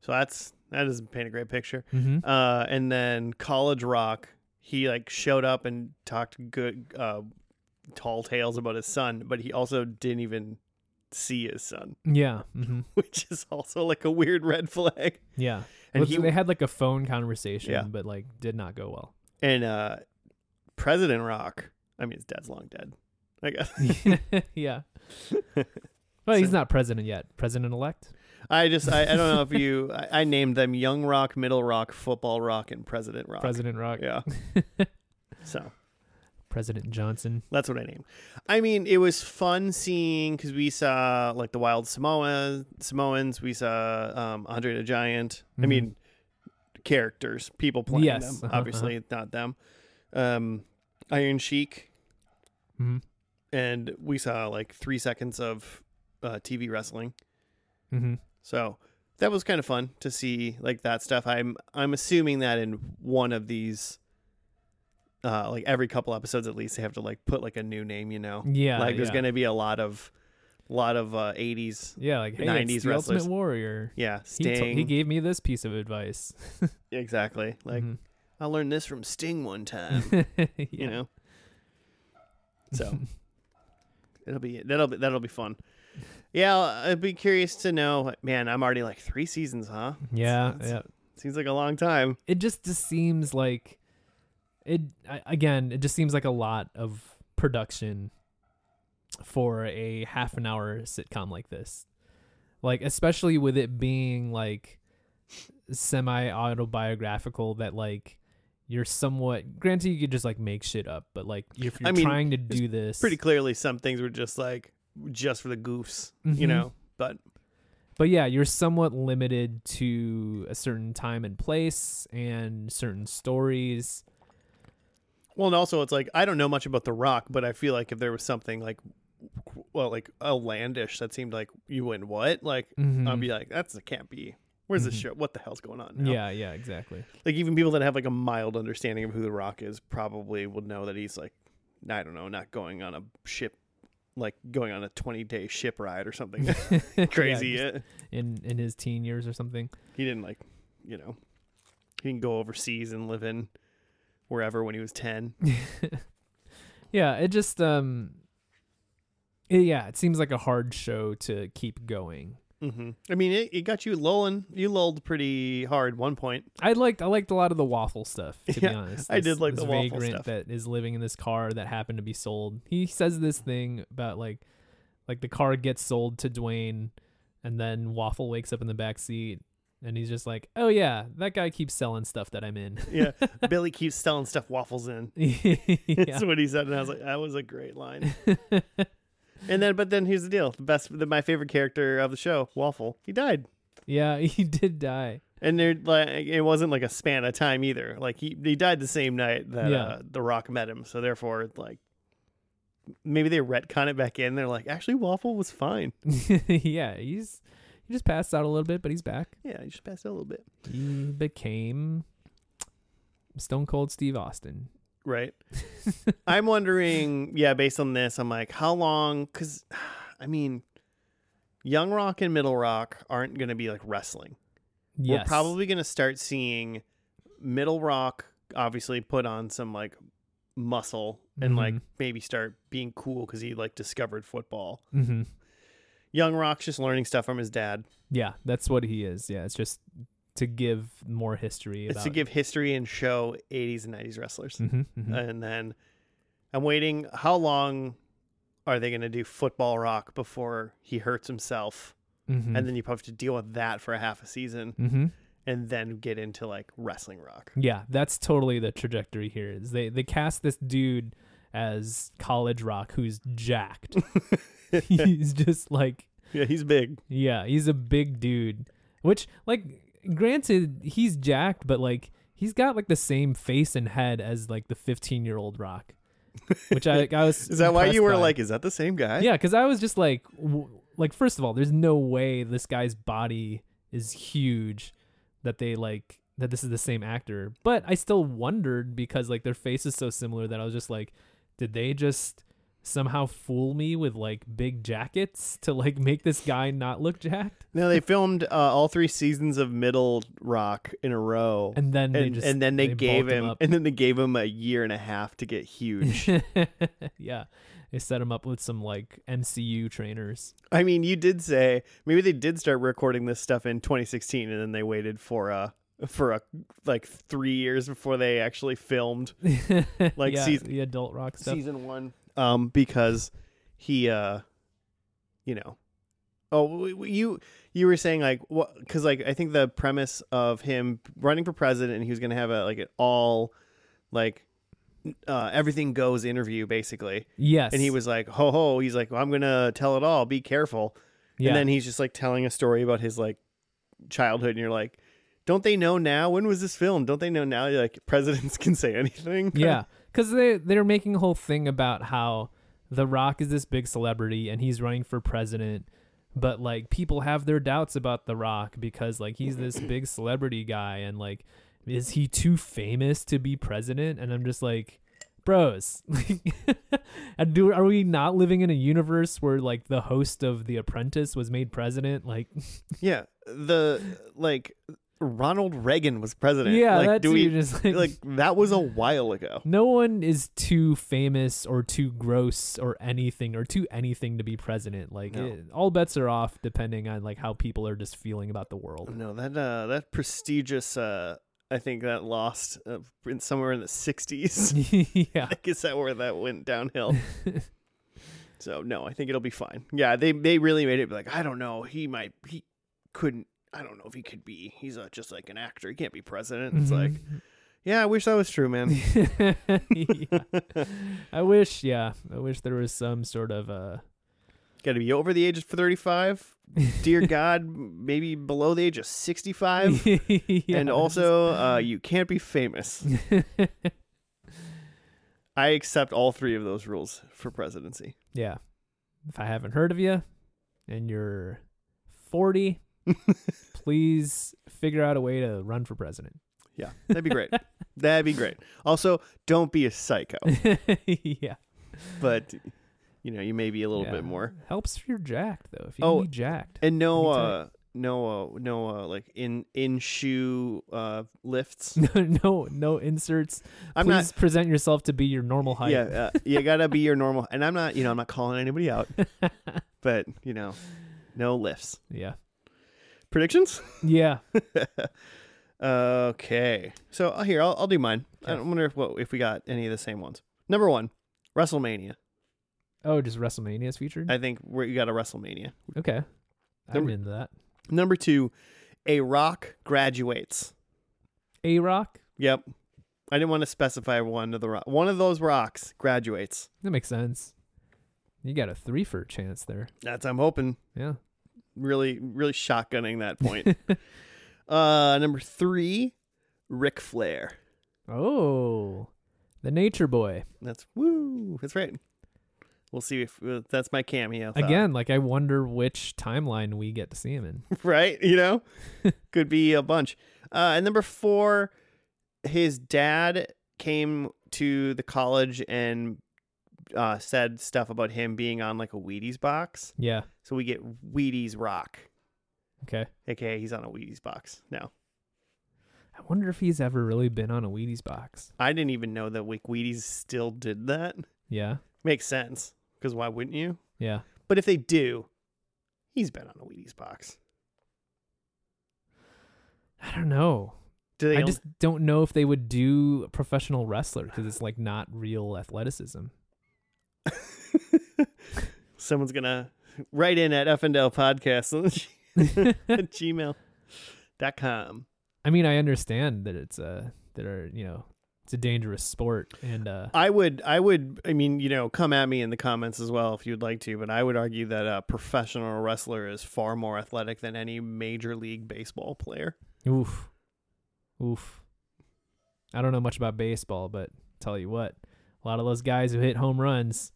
so that's that doesn't paint a great picture. mm-hmm. Uh, and then College Rock, he like showed up and talked good, uh, tall tales about his son, but he also didn't even see his son, yeah, mm-hmm. which is also like a weird red flag. yeah. And Well, he they had like a phone conversation, Yeah. but like did not go well. and uh, President Rock, I mean his dad's long dead. I guess. yeah. Well, he's not president yet. President elect. I just I, I don't know if you I, I named them Young Rock, Middle Rock, Football Rock, and President Rock. President Rock. Yeah. so President Johnson. that's what I named. I mean, it was fun seeing because we saw like the Wild Samoa Samoans. We saw um, Andre the Giant. I Mhm. mean, characters, people playing Yes, them. uh-huh, Obviously, not them. Um, Iron Sheik, hmm and we saw like three seconds of uh, TV wrestling. hmm So that was kind of fun to see like that stuff. I'm I'm assuming that in one of these uh like every couple episodes at least they have to like put like a new name, you know. Yeah. like there's yeah. going to be a lot of lot of uh 80s Yeah, like hey, 90s 90s the wrestlers. Ultimate Warrior. yeah, He, Sting. he gave me this piece of advice. exactly. Like Mhm. I learned this from Sting one time, yeah. you know. So it'll be that'll be that'll be fun. Yeah, I'd be curious to know. Man, I'm already like 3 seasons, huh? yeah, It's- yeah. Seems like a long time. It just just seems like it I, again. It just seems like a lot of production for a half an hour sitcom like this. Like especially with it being like semi autobiographical that like you're somewhat granted you could just like make shit up but like if you're I mean, trying to do this pretty clearly some things were just like just for the goofs, you Mhm. know. But but yeah you're somewhat limited to a certain time and place and certain stories well, and also it's like I don't know much about The Rock, but I feel like if there was something like well, like outlandish that seemed like you went what, like I'd Mhm. be like, that's it can't be. Where's this Mhm. show? What the hell's going on? now? yeah yeah exactly like even people that have like a mild understanding of who The Rock is probably would know that he's like, I don't know, not going on a ship, like going on a twenty day ship ride or something crazy. Yeah, in in his teen years or something he didn't like, you know, he didn't go overseas and live in wherever when he was ten. yeah it just um it- yeah it seems like a hard show to keep going hmm I mean, it, it got you lulling. You lulled pretty hard one point. I liked I liked a lot of the waffle stuff to be Yeah, honest. I did like this the waffle vagrant stuff. that is living in this car that happened to be sold. He says this thing about like like the car gets sold to Dwayne and then Waffle wakes up in the back seat and he's just like, "Oh yeah, that guy keeps selling stuff that I'm in." Yeah, Billy keeps selling stuff waffles in. yeah. That's what he said, and I was like, that was a great line. and then, but then here's the deal: the best, the, my favorite character of the show, Waffle, he died, yeah, he did die. and there like it wasn't like a span of time either. Like he he died the same night that Yeah. uh, the Rock met him, so therefore like. Maybe they retcon it back in. They're like, actually, Waffle was fine. yeah, he's he just passed out a little bit, but he's back. Yeah, he just passed out a little bit. He became Stone Cold Steve Austin. Right? I'm wondering, yeah, based on this, I'm like, how long? Because, I mean, Young Rock and Middle Rock aren't going to be like wrestling. Yes. We're probably going to start seeing Middle Rock obviously put on some like muscle and like Mhm. maybe start being cool because he like discovered football. hmm Young Rock's just learning stuff from his dad. Yeah, that's what he is. Yeah, it's just to give more history. It's to give history and show 80s and 90s wrestlers. hmm And then I'm waiting. How long are they going to do football rock before he hurts himself? hmm And then you have to deal with that for a half a season hmm and then get into like wrestling rock. Yeah, that's totally the trajectory here. Is they they cast this dude as College Rock, who's jacked. he's just like, Yeah, he's big. yeah, he's a big dude. Which, like, granted, he's jacked, but like, he's got like the same face and head as like the 15 year old Rock. Which I I was. Is that why you were by. like, is that the same guy? Yeah, because I was just like, w- like first of all, there's no way this guy's body is huge that they like that this is the same actor. But I still wondered because like their face is so similar that I was just like, did they just somehow fool me with like big jackets to like make this guy not look jacked? No, they filmed uh, all three seasons of Middle Rock in a row. And then they and, just and then they, gave bulked him, and then they gave him a year and a half to get huge. yeah. They set him up with some like MCU trainers. I mean, you did say maybe they did start recording this stuff in 2016, and then they waited for a for a like three years before they actually filmed Like yeah, season- the adult rock stuff. season one. Um, because he, uh, you know, oh, you you were saying like what? Because like I think the premise of him running for president, and he was gonna have a like an all like uh everything goes interview basically Yes. and he was like ho ho he's like well, i'm gonna tell it all be careful yeah. And then he's just like telling a story about his like childhood, and you're like, don't they know now? When was this filmed? Don't they know now? You're Like presidents can say anything. yeah, because they they're making a whole thing about how The Rock is this big celebrity and he's running for president, but like people have their doubts about The Rock because like he's this big celebrity guy and like is he too famous to be president? And I'm just like. Bros, and do are we not living in a universe where like the host of The Apprentice was made president? Like, yeah. The like Ronald Reagan was president. yeah, like, that's do we just like that was a while ago. No one is too famous or too gross or anything or too anything to be president. Like No. it, all bets are off depending on like how people are just feeling about the world. No, that uh that prestigious uh I think that lost uh, in somewhere in the 60s. yeah. I guess that where that went downhill. so no, I think it'll be fine. Yeah, they they really made it like I don't know. He might he couldn't. I don't know if he could be. He's uh, just like an actor. He can't be president. It's like yeah, I wish that was true, man. yeah. I wish, yeah, I wish there was some sort of uh Got to be over the age of thirty five. Dear God, maybe below the age of sixty five. yeah, and also, uh, you can't be famous. I accept all three of those rules for presidency. yeah. If I haven't heard of you and you're 40, please figure out a way to run for president. Yeah, that'd be great. that'd be great. Also, don't be a psycho, yeah. but you know, you may be a little Yeah. bit more. Helps if you're jacked though. If you Oh, can be jacked. And no, uh, no, uh, no, uh, like in in shoe uh lifts. no no no inserts. I'm Please present yourself to be your normal height. Yeah, uh, you gotta be your normal. And I'm not. You know, I'm not calling anybody out, but you know, no lifts. yeah. Predictions. Yeah. Okay, so uh, here I'll, I'll do mine. I Okay. wonder if what if we got any of the same ones. Number one, WrestleMania. Oh, just WrestleMania is featured? I think we got a WrestleMania. okay. I'm Number- into that. Number two, a Rock graduates. A Rock? Yep, I didn't want to specify one of the rock. One of those rocks graduates. That makes sense. You got a three for a chance there. That's I'm hoping. Yeah. Really, really shotgunning that point. uh, number three, Ric Flair. Oh. The Nature Boy. That's woo. That's right. We'll see if uh, that's my cameo. thought. Again, like I wonder which timeline we get to see him in. right? You know, could be a bunch. Uh, and number four, his dad came to the college and uh, said stuff about him being on like a Wheaties box. Yeah. So we get Wheaties Rock, Okay. aka he's on a Wheaties box now. I wonder if he's ever really been on a Wheaties box. I didn't even know that like Wheaties still did that. Yeah. Makes sense because why wouldn't you? Yeah. But if they do, he's been on a Wheaties box. I don't know. Do they? I on- just don't know if they would do a professional wrestler because it's like not real athleticism. Someone's gonna write in at FandLpodcast at gmail.com. I mean, I understand that it's a that are you know it's a dangerous sport and uh I would, I would, I mean, you know, come at me in the comments as well if you'd like to, but I would argue that a professional wrestler is far more athletic than any major league baseball player. oof oof. I don't know much about baseball, but tell you what, a lot of those guys who hit home runs,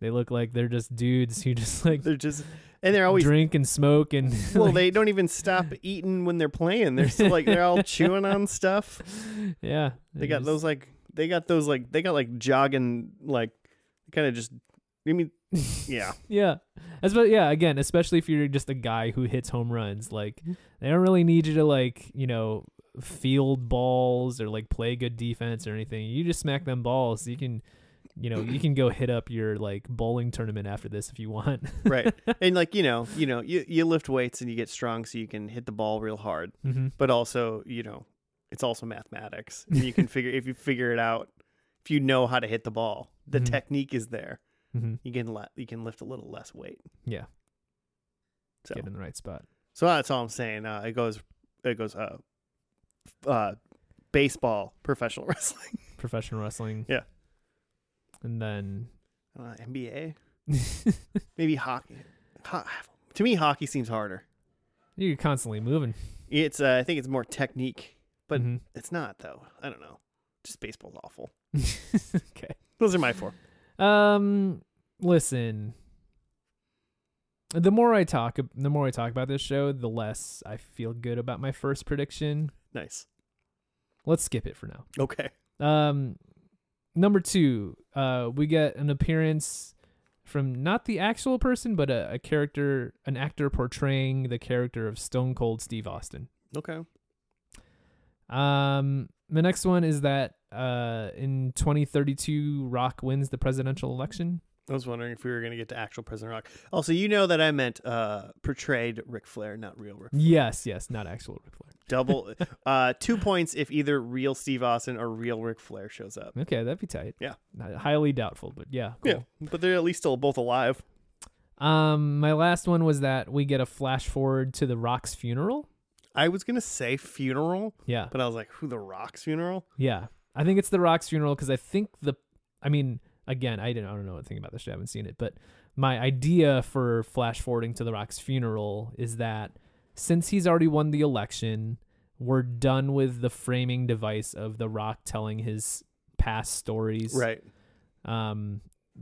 they look like they're just dudes who just like They're just, and they're always, drink and smoke and well, like, they don't even stop eating when they're playing. They're still like, they're all chewing on stuff. yeah They got just- those like, they got those like, they got like jogging, like, kind of just, I mean, yeah. Yeah. As but yeah, again, especially if you're just a guy who hits home runs, like mm-hmm. they don't really need you to like, you know, field balls or like play good defense or anything. You just smack them balls. You can you know, you can go hit up your like bowling tournament after this if you want. right and like you know you know you, you lift weights and you get strong so you can hit the ball real hard mm-hmm. but also you know it's also mathematics and you can figure if you figure it out if you know how to hit the ball the Mhm. technique is there Mm-hmm. you can let you can lift a little less weight Yeah. so Get in the right spot. so that's all i'm saying uh, it goes it goes uh uh baseball professional wrestling Professional wrestling. Yeah. And then uh, nba maybe hockey Ho- to me hockey seems harder you're constantly moving. it's uh, i think it's more technique but Mhm. It's not though. I don't know. Just baseball's awful. okay. Those are my four. Um, listen. The more I talk, the more I talk about this show, the less I feel good about my first prediction. Nice. Let's skip it for now. Okay. Um, number two, uh, we get an appearance from not the actual person, but a, a character, an actor portraying the character of Stone Cold Steve Austin. Okay. Um, the next one is that uh, in 2032, Rock wins the presidential election. I was wondering if we were going to get to actual President Rock. Also, you know that I meant uh, portrayed Ric Flair, not real Ric. Yes, yes, not actual Ric Flair. Double, uh, two points if either real Steve Austin or real Ric Flair shows up. Okay, that'd be tight. Yeah. Not- highly doubtful, but yeah, cool. Yeah, but they're at least still both alive. Um, my last one was that we get a flash forward to the Rock's funeral. I was going to say funeral, Yeah, but I was like, who the Rock's funeral? yeah. I think it's the Rock's funeral because I think the, I mean, again, I didn't, I don't know anything about this. I haven't seen it, but my idea for flash forwarding to the Rock's funeral is that since he's already won the election, we're done with the framing device of the Rock telling his past stories. Right. um,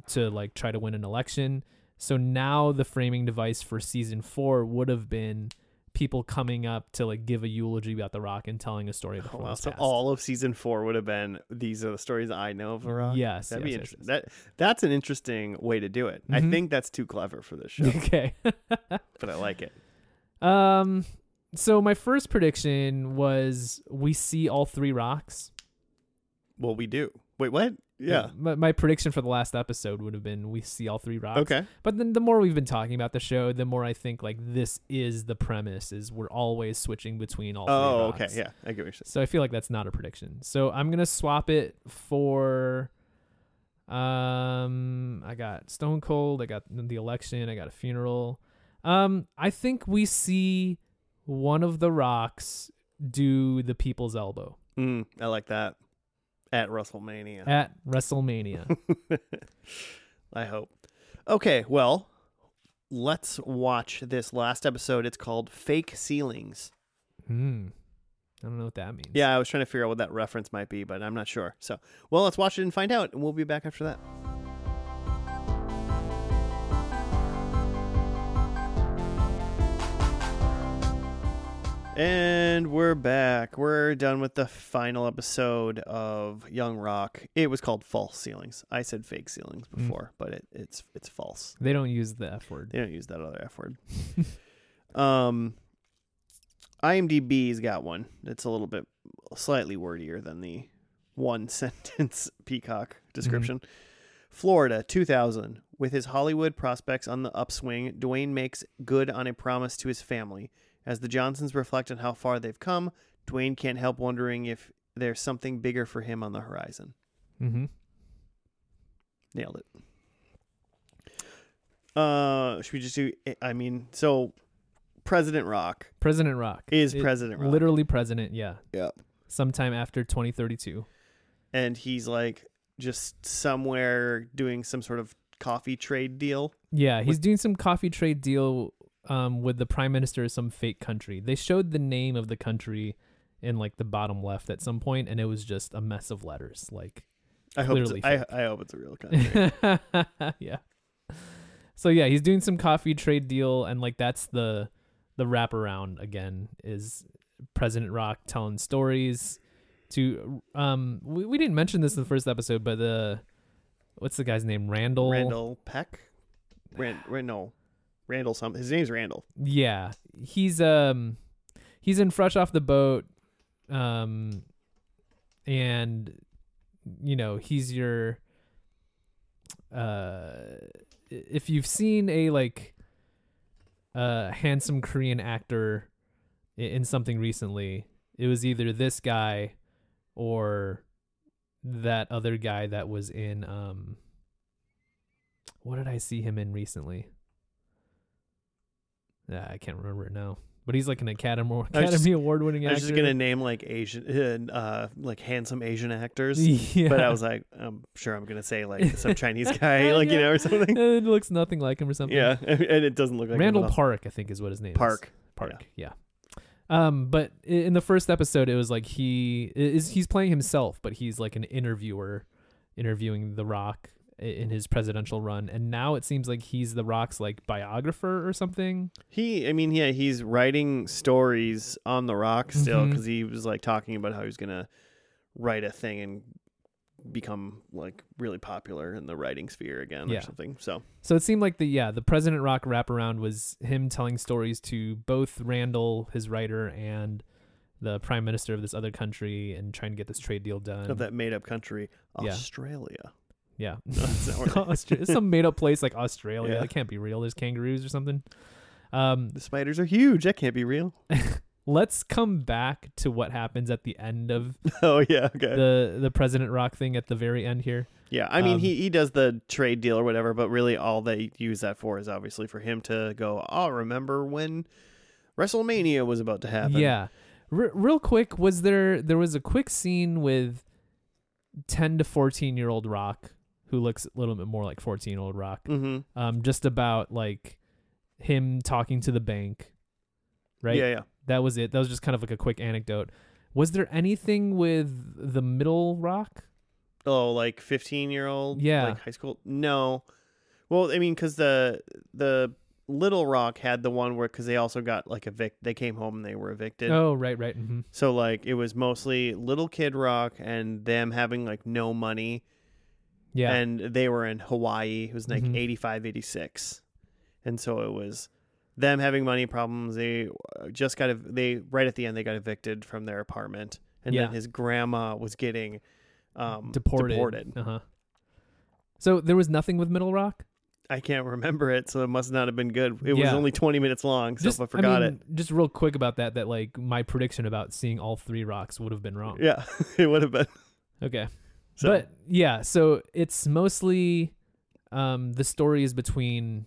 to like try to win an election. So now the framing device for season four would have been people coming up to like give a eulogy about The Rock and telling a story of Oh, the wow. So past. all of season four would have been these are the stories I know of the Rock. Yes, That'd be yes, yes, interesting. That that's an interesting way to do it. I Mhm. think that's too clever for this show, okay. but I like it. Um. So my first prediction was we see all three rocks. Well, we do. Wait, what? Yeah. My, my prediction for the last episode would have been we see all three rocks. Okay. But then the more we've been talking about the show, the more I think like this is the premise is we're always switching between all three Oh, rocks. Oh, okay. Yeah, I get what you're saying. So I feel like that's not a prediction. So I'm gonna swap it for um I got Stone Cold, I got the election, I got a funeral. Um I think we see one of the rocks do the people's elbow Mm, I like that. At WrestleMania. at WrestleMania. I hope. Okay, well, let's watch this last episode. It's called Fake Ceilings. hmm. I don't know what that means. Yeah, I was trying to figure out what that reference might be, but I'm not sure. So, well, let's watch it and find out, and we'll be back after that. And we're back. We're done with the final episode of Young Rock. It was called False Ceilings. I said fake ceilings Mm. before, but it, it's it's false. They don't use the F word. They don't use that other F word. um, IMDb's got one. It's a little bit slightly wordier than the one sentence Peacock description. Florida, 2000. With his Hollywood prospects on the upswing, Dwayne makes good on a promise to his family. As the Johnsons reflect on how far they've come, Dwayne can't help wondering if there's something bigger for him on the horizon. Mm-hmm. Nailed it. Uh, should we just do? I mean, so President Rock President Rock is It- President Rock, Literally president, yeah. Yeah. Sometime after 2032. and he's like just somewhere doing some sort of coffee trade deal. Yeah, he's With- doing some coffee trade deal um, with the prime minister of some fake country. They showed the name of the country in like the bottom left at some point, and it was just a mess of letters. Like, I hope. It's, I. I hope it's a real country. yeah. So yeah, he's doing some coffee trade deal, and like that's the the wraparound again is President Rock telling stories to um we, we didn't mention this in the first episode, but the what's the guy's name Randall Randall Peck. Rand, Rand, no, Randall. Some. His name's Randall. Yeah, he's um he's in fresh off the boat, um, and you know he's your uh if you've seen a like uh handsome Korean actor in something recently, it was either this guy or that other guy that was in um what did I see him in recently? Yeah, I can't remember it now. But he's like an Academy Academy Award winning actor. I was just gonna name like Asian, uh, like handsome Asian actors, yeah. but I was like, I'm sure I'm gonna say like some Chinese guy, like you know, or something. it looks nothing like him or something. Yeah, and it doesn't look like Randall. Park, I think is what his name is. Park. Park. Yeah. Um, but in the first episode, it was like he is he's playing himself, but he's like an interviewer, interviewing The Rock in his presidential run, and now it seems like he's The Rock's like biographer or something. He, I mean, yeah, he's writing stories on the Rock still mm-hmm. because he was like talking about how he's gonna write a thing and become like really popular in the writing sphere again Yeah. or something. So So it seemed like the yeah the President Rock wraparound was him telling stories to both Randall, his writer, and the prime minister of this other country, and trying to get this trade deal done. of that made up country. Australia. Yeah. No, that's not Austra- some made up place like Australia. Yeah. That can't be real. There's kangaroos or something. Um, The spiders are huge. That can't be real. let's come back to what happens at the end of oh yeah, okay. the the President Rock thing at the very end here. yeah, I mean, um, he he does the trade deal or whatever, but really all they use that for is obviously for him to go. Oh, remember when WrestleMania was about to happen? Yeah. R- real quick, was there there was a quick scene with 10 to 14 year old Rock who looks a little bit more like 14 year old Rock. Mm-hmm. Um just about like him talking to the bank. Right? Yeah, yeah. That was it. That was just kind of like a quick anecdote. Was there anything with the middle rock? Oh, like fifteen year old. Yeah. Like high school. No. Well, I mean, because the the Little Rock had the one where because they also got like evict. They came home and they were evicted. Oh, right, right. Mm-hmm. So like it was mostly Little Kid Rock and them having like no money. Yeah. And they were in Hawaii. It was like Mhm. 85, 86. And so it was them having money problems. They uh, just got ev- they right at the end they got evicted from their apartment, and Yeah. then his grandma was getting um, deported. deported. Uh-huh. So there was nothing with Middle Rock? I can't remember it, so it must not have been good. It was only twenty minutes long, so just I forgot mean, Just real quick about that that like my prediction about seeing all three rocks would have been wrong. Yeah, it would have been. Okay. So, But yeah, so it's mostly um the story is between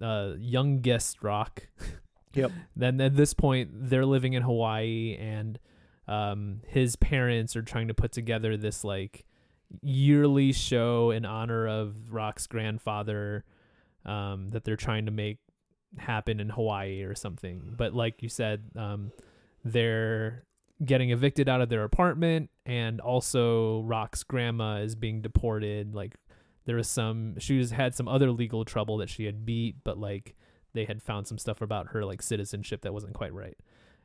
uh youngest rock. Yep. then at this point they're living in Hawaii and um his parents are trying to put together this like yearly show in honor of Rock's grandfather um that they're trying to make happen in Hawaii or something. But like you said, um they're getting evicted out of their apartment and also Rock's grandma is being deported. Like there was some she had some other legal trouble that she had beat but like they had found some stuff about her like citizenship that wasn't quite right.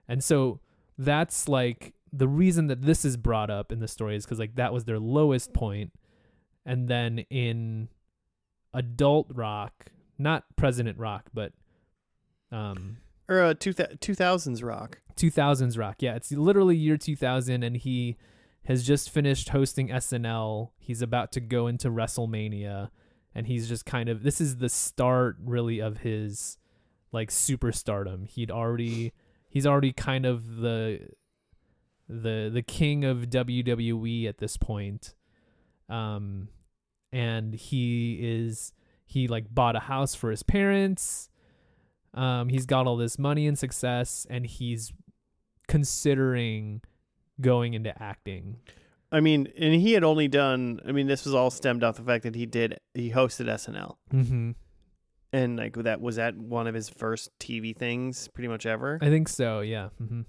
And so that's like the reason that this is brought up in the story is because like that was their lowest point. And then in adult rock not president rock but um Or uh, two two thousands rock. 2000s rock yeah it's literally year 2000 and he has just finished hosting snl he's about to go into wrestlemania and he's just kind of this is the start really of his like superstardom he'd already he's already kind of the the the king of WWE at this point. Um and he is he like bought a house for his parents. Um he's got all this money and success and he's considering going into acting. I mean, and he had only done. I mean, this was all stemmed off the fact that he did. He hosted SNL, mm-hmm. and like that was that one of his first TV things, pretty much ever. I think so, yeah. Mm-hmm.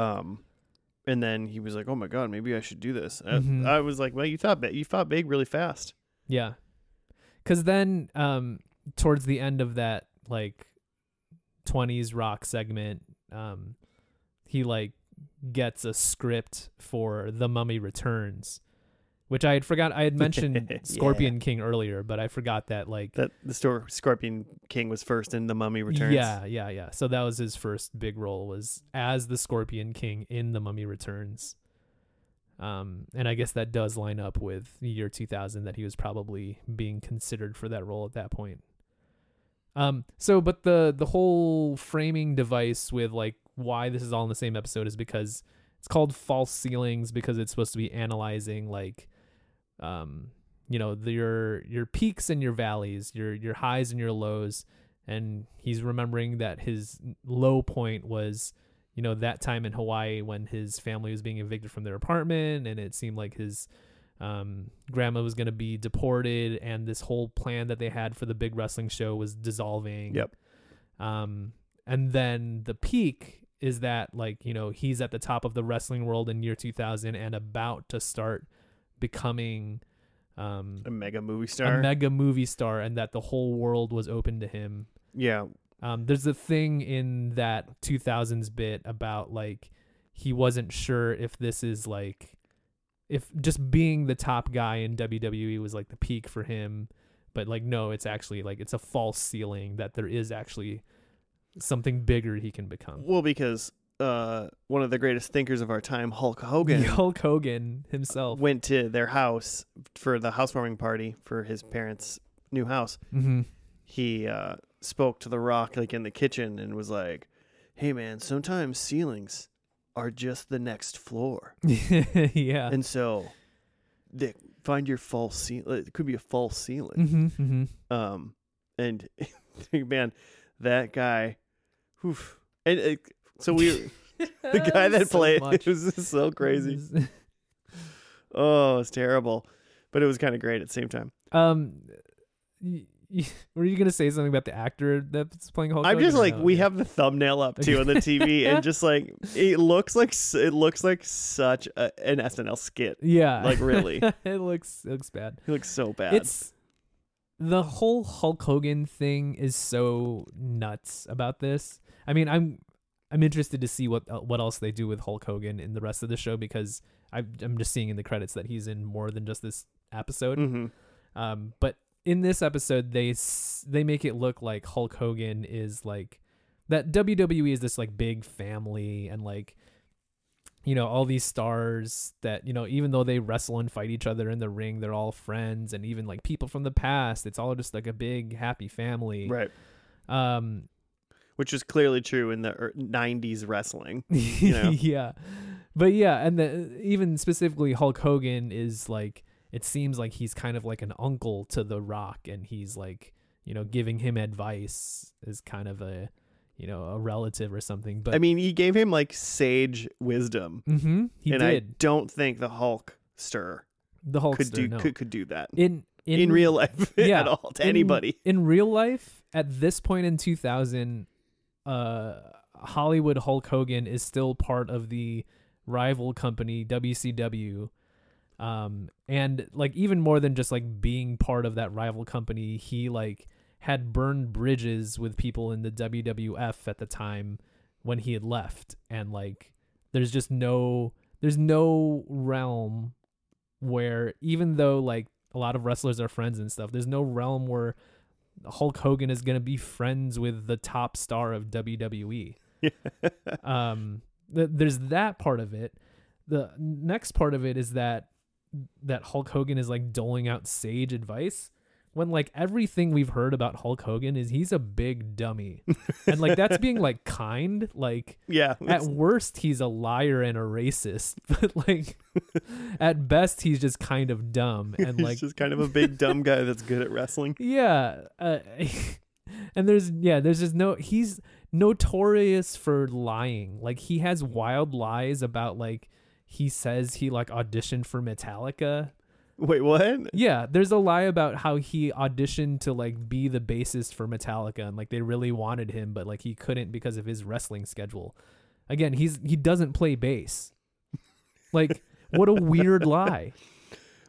Um, and then he was like, "Oh my god, maybe I should do this." Uh, Mhm. I was like, "Well, you thought big. You thought big really fast." Yeah. Cuz then um towards the end of that like 20s rock segment um he like gets a script for The Mummy Returns which I had forgot I had mentioned Yeah. Scorpion King earlier but I forgot that like That the store Scorpion King was first, and the Mummy Returns. Yeah, yeah, yeah. So that was his first big role was as the Scorpion King in The Mummy Returns. Um, and I guess that does line up with the year 2000 that he was probably being considered for that role at that point. Um, so but the the whole framing device with like why this is all in the same episode is because it's called false ceilings because it's supposed to be analyzing like um you know the, your your peaks and your valleys your your highs and your lows. And he's remembering that his low point was you know that time in Hawaii when his family was being evicted from their apartment and it seemed like his um, grandma was going to be deported and this whole plan that they had for the big wrestling show was dissolving. Yep. um and then the peak is that like you know he's at the top of the wrestling world in year 2000 and about to start becoming um A mega movie star, a mega movie star and that the whole world was open to him. Yeah, um, there's a thing in that 2000s bit about like he wasn't sure if this is like if just being the top guy in WWE was like the peak for him, but like no, it's actually like it's a false ceiling that there is actually something bigger he can become. well, because uh, one of the greatest thinkers of our time, Hulk Hogan, Hulk Hogan himself. went to their house for the housewarming party for his parents' new house. Mm-hmm. He uh, spoke to the Rock like in the kitchen and was like, "Hey, man, sometimes ceilings are just the next floor, yeah. and so they find your false ceiling. It could be a false ceiling." mm-hmm, mm-hmm. Um, and man, that guy, whew. and uh, so we, the guy that So played, much. it was just so crazy. Oh, it's terrible, but it was kind of great at the same time. um, y- were you gonna say something about the actor that's playing Hulk? I'm Hogan just like no? we Yeah. have the thumbnail up too on the TV, and just like it looks like it looks like such a, an SNL skit. Yeah. Like, really. it looks it looks bad. It looks so bad. It's the whole Hulk Hogan thing is so nuts about this. I mean, I'm I'm interested to see what uh, what else they do with Hulk Hogan in the rest of the show because I I'm just seeing in the credits that he's in more than just this episode. hmm Um, but in this episode, they they make it look like Hulk Hogan is like that. WWE is this like big family, and like you know all these stars that you know even though they wrestle and fight each other in the ring, they're all friends, and even like people from the past. It's all just like a big happy family. right, Um, which is clearly true in the er- '90s wrestling. know? yeah, but yeah, and the even specifically Hulk Hogan is like it seems like he's kind of like an uncle to The Rock, and he's like you know giving him advice as kind of a you know a relative or something. But I mean, he gave him like sage wisdom, hmm he and I don't think the Hulkster the Hulkster could do no. could, could do that in in, in, real life yeah, at all to in- anybody. in real life at this point in 2000 uh hollywood hulk hogan is still part of the rival company wcw um and like even more than just like being part of that rival company he like had burned bridges with people in the wwf at the time when he had left. And like there's just no there's no realm where even though like a lot of wrestlers are friends and stuff there's no realm where Hulk Hogan is going to be friends with the top star of WWE um th- there's that part of it. The next part of it is that that Hulk Hogan is like doling out sage advice when like everything we've heard about Hulk Hogan is he's a big dummy. and like that's being like kind, like yeah. at worst he's a liar and a racist, but like at best he's just kind of dumb and He's like just kind of a big dumb guy that's good at wrestling. yeah, uh, and there's yeah, there's just no he's notorious for lying. Like he has wild lies about like he says he like auditioned for Metallica. Wait, what? Yeah, there's a lie about how he auditioned to like be the bassist for Metallica and like they really wanted him but like he couldn't because of his wrestling schedule. Again, he's he doesn't play bass. Like what a weird lie.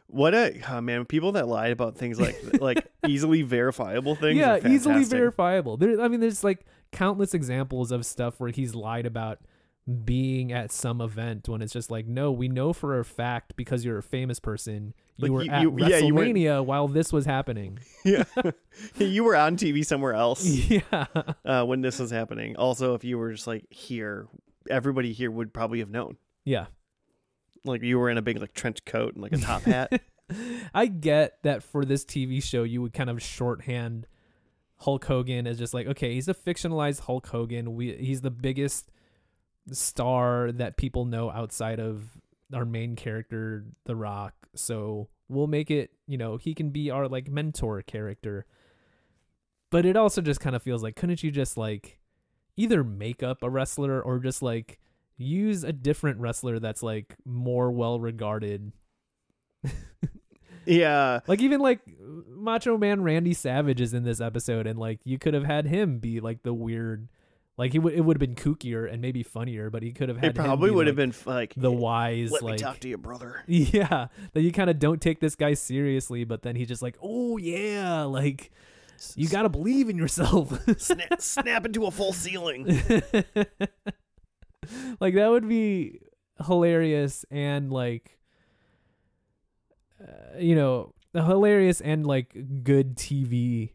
What a oh man! People that lied about things like like easily verifiable things. yeah, easily verifiable. There, I mean, there's like countless examples of stuff where he's lied about being at some event when it's just like, no, we know for a fact because you're a famous person, you Like, were you- at you- yeah, weren't- WrestleMania while this was happening. Yeah, you were on TV somewhere else yeah, uh, when this was happening. Also, if you were just like here, everybody here would probably have known. yeah. Like you were in a big like trench coat and like a top hat. I get that for this TV show, you would kind of shorthand Hulk Hogan as just like, okay, he's a fictionalized Hulk Hogan. We he's the biggest star that people know outside of our main character, The Rock. So we'll make it, you know, he can be our like mentor character. But it also just kind of feels like, couldn't you just like either make up a wrestler or just like use a different wrestler that's like more well regarded yeah, like even like Macho Man Randy Savage is in this episode, and like you could have had him be like the weird, like he would it would have been kookier and maybe funnier, but he could have had it probably would have been f- like the wise Let like me talk to your brother. yeah that you kind of don't take this guy seriously, but then he's just like oh yeah like you got to believe in yourself. snap, snap into a full ceiling. like that would be hilarious and like uh, you know hilarious and like good TV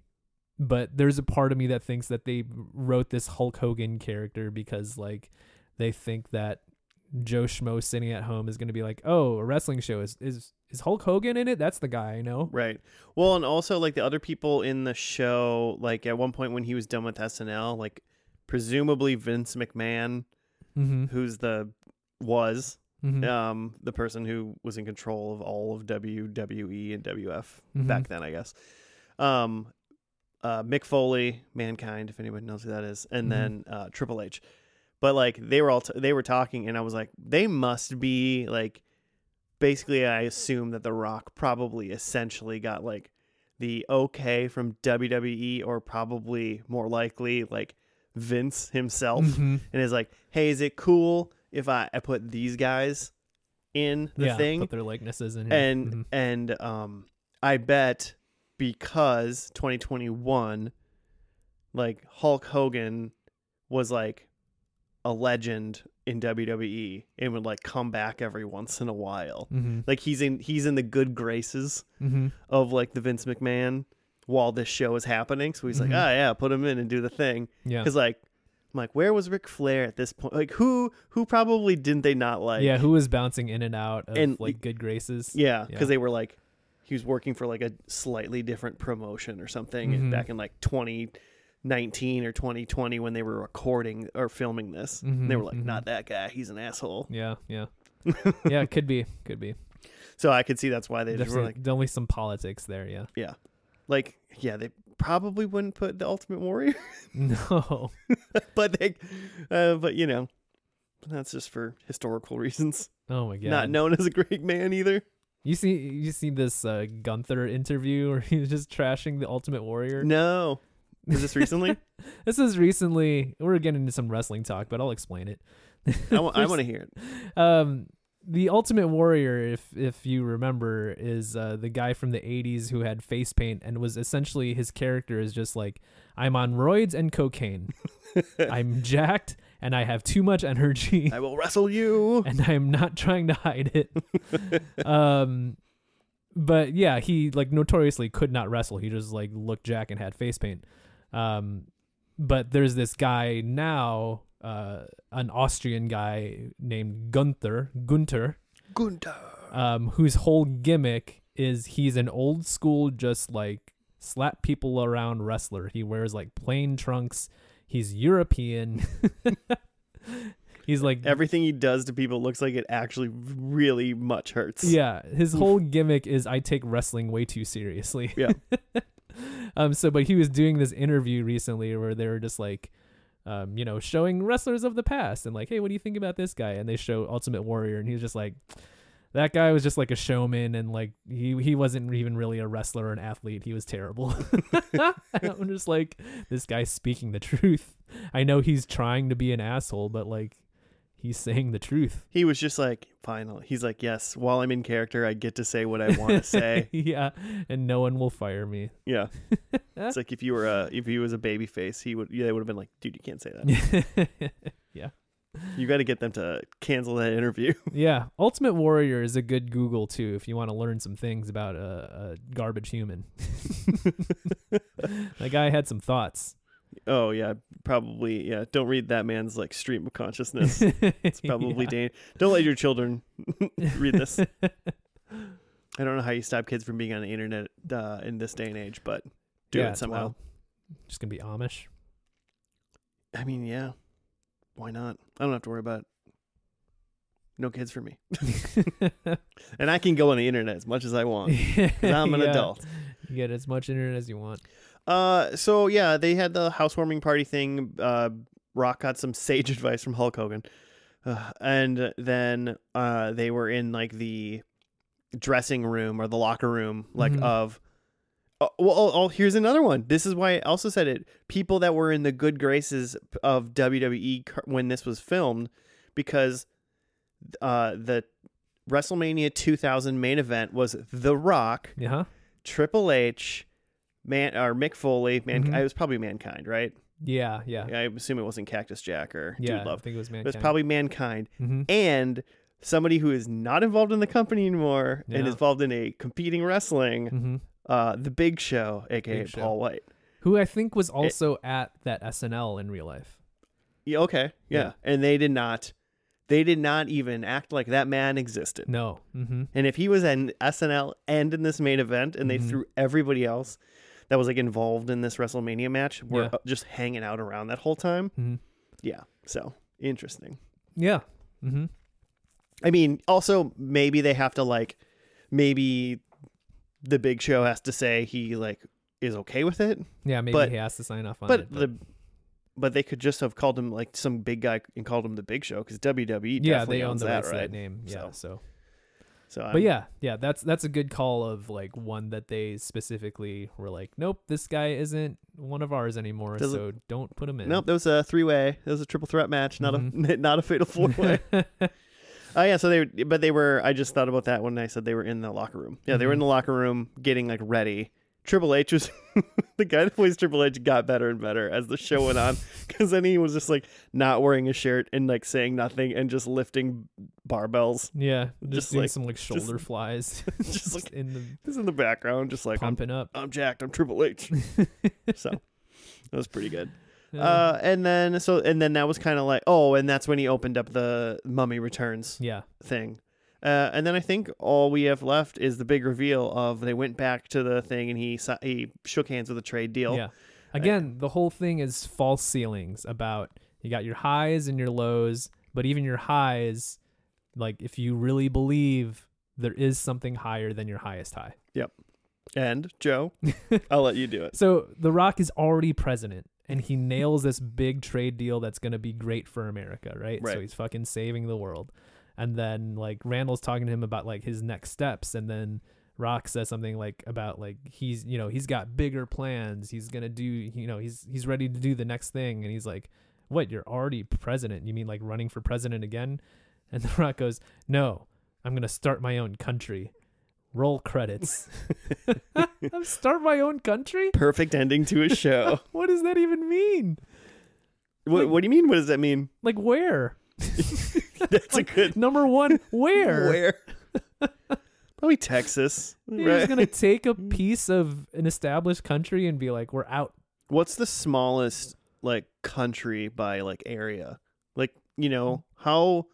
but there's a part of me that thinks that they wrote this Hulk Hogan character because like they think that Joe Schmo sitting at home is going to be like oh a wrestling show is is is Hulk Hogan in it that's the guy I know Right. Well, and also like the other people in the show, like at one point when he was done with SNL, like presumably Vince McMahon, mm-hmm. who's the was Mm-hmm. um the person who was in control of all of WWE and WF Mhm. back then, I guess. Um uh Mick Foley, Mankind, if anyone knows who that is, and Mhm. then uh Triple H. But like they were all t- they were talking and I was like they must be like basically I assume that The Rock probably essentially got like the okay from WWE or probably more likely like Vince himself Mhm. and is like, "Hey, is it cool if I, I put these guys in the yeah thing?" put their likenesses in here. and Mhm. and um, I bet because 2021, like Hulk Hogan was like a legend in WWE and would like come back every once in a while. Mhm. Like he's in he's in the good graces Mhm. of like the Vince McMahon while this show is happening. So he's Mhm. like, "Oh yeah, put him in and do the thing." yeah Because like, I'm like, where was Ric Flair at this point? Like, who who probably didn't they not like? yeah, who was bouncing in and out of And- like good graces? yeah, because Yeah. they were like, he was working for like a slightly different promotion or something Mhm. back in like 2019 or 2020 when they were recording or filming this. Mhm, And they were like, mhm. not that guy. He's an asshole. Yeah, yeah, yeah. It could be, could be. So I could see that's why they just were like, definitely some politics there. Yeah. Yeah. like, yeah, they probably wouldn't put the Ultimate Warrior, No. but they, uh, but you know, that's just for historical reasons. Oh my god. Not known as a great man either. You see, you see this uh, Gunther interview where he was just trashing the Ultimate Warrior. No. is this recently? This is recently. We're getting into some wrestling talk, but I'll explain it. I want to hear it. um the ultimate warrior if if you remember is uh the guy from the 80s who had face paint and was essentially his character is just like i'm on roids and cocaine i'm jacked and I have too much energy I will wrestle you. and I'm not trying to hide it. um, but yeah, he like notoriously could not wrestle. He just like looked jack and had face paint. Um, but there's this guy now, uh, an Austrian guy named Gunther, Gunter, Gunter. um, whose whole gimmick is he's an old school, just like slap people around wrestler. He wears like plain trunks. He's European. he's like Everything he does to people looks like it actually really much hurts. Yeah, his whole gimmick is I take wrestling way too seriously. Yeah. um. So, but he was doing this interview recently where they were just like, um, you know, showing wrestlers of the past and like, hey, what do you think about this guy? And they show Ultimate Warrior, and he's just like, that guy was just like a showman, and like he he wasn't even really a wrestler or an athlete. He was terrible. I'm just like, this guy's speaking the truth. I know he's trying to be an asshole, but like. He's saying the truth. He was just like, final. He's like, yes, while I'm in character, I get to say what I want to say. yeah, and no one will fire me. Yeah. It's like if you were a if he was a baby face, he would yeah, they would have been like, dude, you can't say that. yeah. You got to get them to cancel that interview. Yeah. Ultimate Warrior is a good Google too if you want to learn some things about a, a garbage human. that guy had some thoughts. oh yeah, probably yeah. Don't read that man's like stream of consciousness. It's probably Yeah. dan- Don't let your children read this. I don't know how you stop kids from being on the internet uh, in this day and age, but do Yeah, it somehow. wild. Just gonna be Amish. I mean, yeah. Why not? I don't have to worry about no kids for me. And I can go on the internet as much as I want. 'cause I'm an Yeah. adult. You get as much internet as you want. Uh, so yeah, they had the housewarming party thing. Uh, Rock got some sage advice from Hulk Hogan, uh, and then uh, they were in like the dressing room or the locker room, like Mhm. of. Oh, well, oh, oh, here's another one. This is why I also said it. People that were in the good graces of WWE when this was filmed, because uh, the WrestleMania 2000 main event was The Rock, Yeah. Huh? Triple H, man or Mick Foley, man. Mhm. It was probably Mankind, right? Yeah. Yeah. I assume it wasn't Cactus Jack or Yeah. Dude I think it was Mankind. It was probably Mankind hmm and somebody who is not involved in the company anymore and Yeah. is involved in a competing wrestling. hmm Uh, the Big Show, aka Big Show. Paul White. Who I think was also at that SNL in real life. Yeah, okay, yeah. Yeah. and they did not. They did not even act like that man existed. No. Mm-hmm. And if he was in SNL and in this main event, and they Mhm. threw everybody else that was like involved in this WrestleMania match were Yeah. just hanging out around that whole time. hmm Yeah. So interesting. Yeah. hmm I mean, also maybe they have to like, maybe the Big Show has to say he like is okay with it, Yeah. Maybe But- he has to sign off on but it. the. But they could just have called him like some big guy and called him the Big Show because WWE yeah, definitely they own the that, right? that name. Yeah. So- So. So, But yeah, yeah, that's that's a good call of like one that they specifically were like, nope, this guy isn't one of ours anymore, so don't put him in. nope, that was a three way. That was a triple threat match, not a Mhm. not a fatal four way. Oh yeah, so they but they were. I just thought about that when I said they were in the locker room. Yeah, they were in Mhm. the locker room getting like ready. Triple H was the guy that plays Triple H got better and better as the show went on because then he was just like not wearing a shirt and like saying nothing and just lifting barbells yeah, just, Just doing like- some like shoulder flies, just just like in the just in the background, just like I'm, pumping up. I'm jacked. I'm Triple H. so that was pretty good. Uh, Uh, and then so and then that was kind of like oh, and that's when he opened up the Mummy Returns yeah, thing. Uh, and then I think all we have left is the big reveal of they went back to the thing and he si- he shook hands with a trade deal. yeah. Again, the whole thing is false ceilings about you got your highs and your lows, but even your highs, like if you really believe there is something higher than your highest high. Yep. And Joe, I'll let you do it. So The Rock is already president and he nails this big trade deal that's going to be great for America, right? So he's fucking saving the world. And then like Randall's talking to him about like his next steps and then Rock says something like about like he's you know, he's got bigger plans. He's going to do, you know, he's he's ready to do the next thing and he's like, "What? You're already president? You mean like running for president again?" And The Rock goes, "No. I'm going to start my own country." Roll credits. Start my own country? Perfect ending to a show. what does that even mean? What, Like- what do you mean? What does that mean? Like where? That's a good. Number one, where? Where? Probably Texas. You're right? just gonna take a piece of an established country and be like, we're out. What's the smallest like country by like area? Like you know how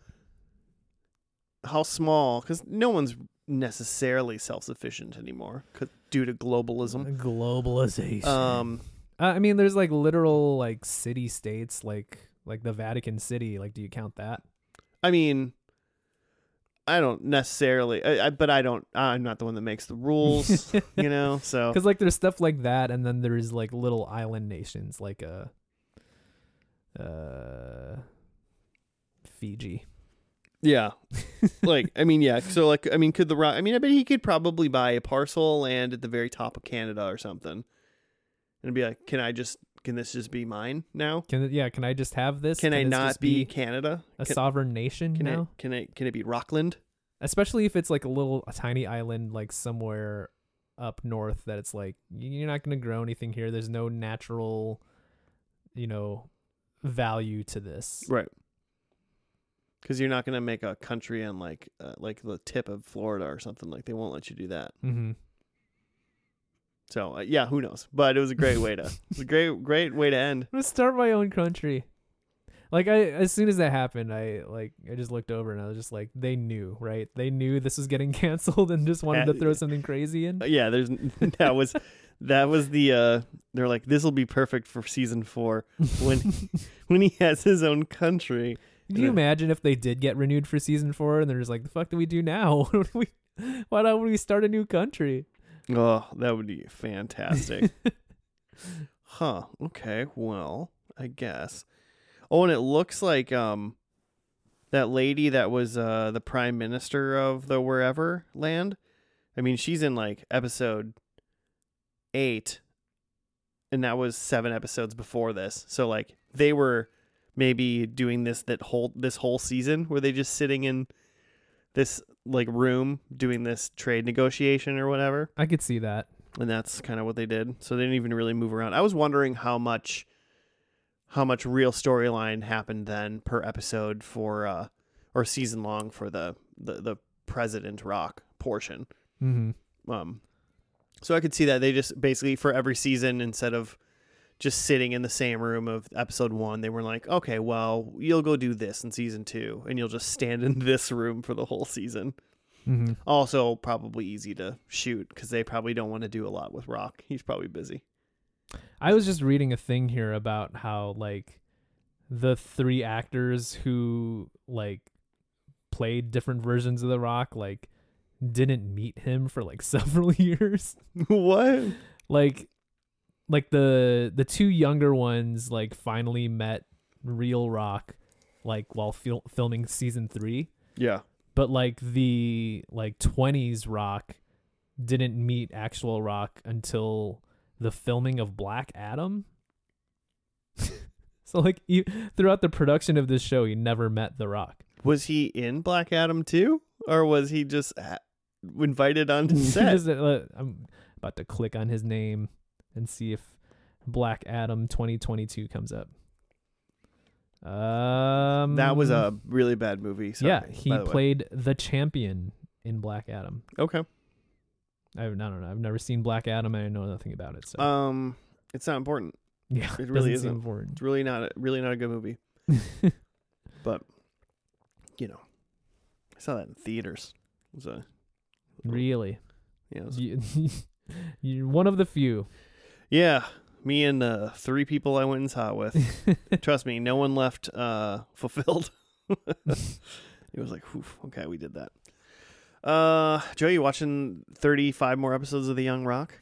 how small? Because no one's necessarily self sufficient anymore due to globalism. Globalization. Um, I mean, there's like literal like city states, like like the Vatican City. Like, do you count that? I mean, I don't necessarily, I, I, but I don't. I'm not the one that makes the rules, you know. So Because like there's stuff like that, and then there's like little island nations, like uh, uh, Fiji. Yeah. like, I mean, yeah. So, like, I mean, could the Rock, I mean, I bet he could probably buy a parcel land at the very top of Canada or something and be like, can I just, can this just be mine now? Can it, yeah? Can I just have this? Can I this not just be, Canada? a Can, sovereign nation? can you I, can I, can it be Rockland? especially if it's like a little a tiny island, like somewhere up north. That it's like you're not gonna grow anything here. There's no natural, you know, value to this. Right. Because you're not going to make a country on like, uh, like the tip of Florida or something. Like, they won't let you do that. Mm-hmm. So, uh, yeah, who knows? But it was a great way to, it was a great, great way to end. I'm gonna start my own country. Like I, as soon as that happened, I like I just looked over and I was just like, they knew, right? They knew this was getting canceled and just wanted to throw something crazy in. Uh, yeah there's that was that was the uh they're like this will be perfect for season four when when he has his own country Can you imagine if they did get renewed for season four and they're just like, the fuck do we do now? What do we, why don't we start a new country? oh that would be fantastic huh okay well i guess oh and it looks like um that lady that was uh the prime minister of the wherever land i mean she's in like episode eight and that was seven episodes before this so like they were maybe doing this that whole this whole season where they just sitting in this like room doing this trade negotiation or whatever I could see that. and that's kind of what they did. So they didn't even really move around. I was wondering how much how much real storyline happened then per episode for uh or season long for the the, the President Rock portion. Mm-hmm. Um so I could see that they just basically for every season instead of just sitting in the same room of episode 1, they were like, "Okay, well, you'll go do this in season 2 and you'll just stand in this room for the whole season." Mm-hmm. Also, probably easy to shoot because they probably don't want to do a lot with Rock. He's probably busy. I was just reading a thing here about how like the three actors who like played different versions of The Rock like didn't meet him for like several years. what? like like the the two younger ones like finally met real rock like while fil- filming season 3 Yeah. but like the like 20s rock didn't meet actual rock until the filming of black adam. So like you, throughout the production of this show he never met the rock. Was he in Black Adam too, or was he just ha- invited onto He set? uh, i'm about to click on his name and see if black adam 2022 comes up um that was a really bad movie. Sorry, yeah he the way. played the champion in black adam Okay. I, I don't know i've never seen black adam i know nothing about it so Um, it's not important. yeah it really isn't. important It's really not. Really not a good movie. But you know, I saw that in theaters. It was a really yeah. It was, you, you're one of the few yeah. Me and uh, three people I went and saw with. Trust me, no one left uh, fulfilled. it was like, whew, okay, we did that. Uh, Joe, you watching 35 more episodes of The Young Rock?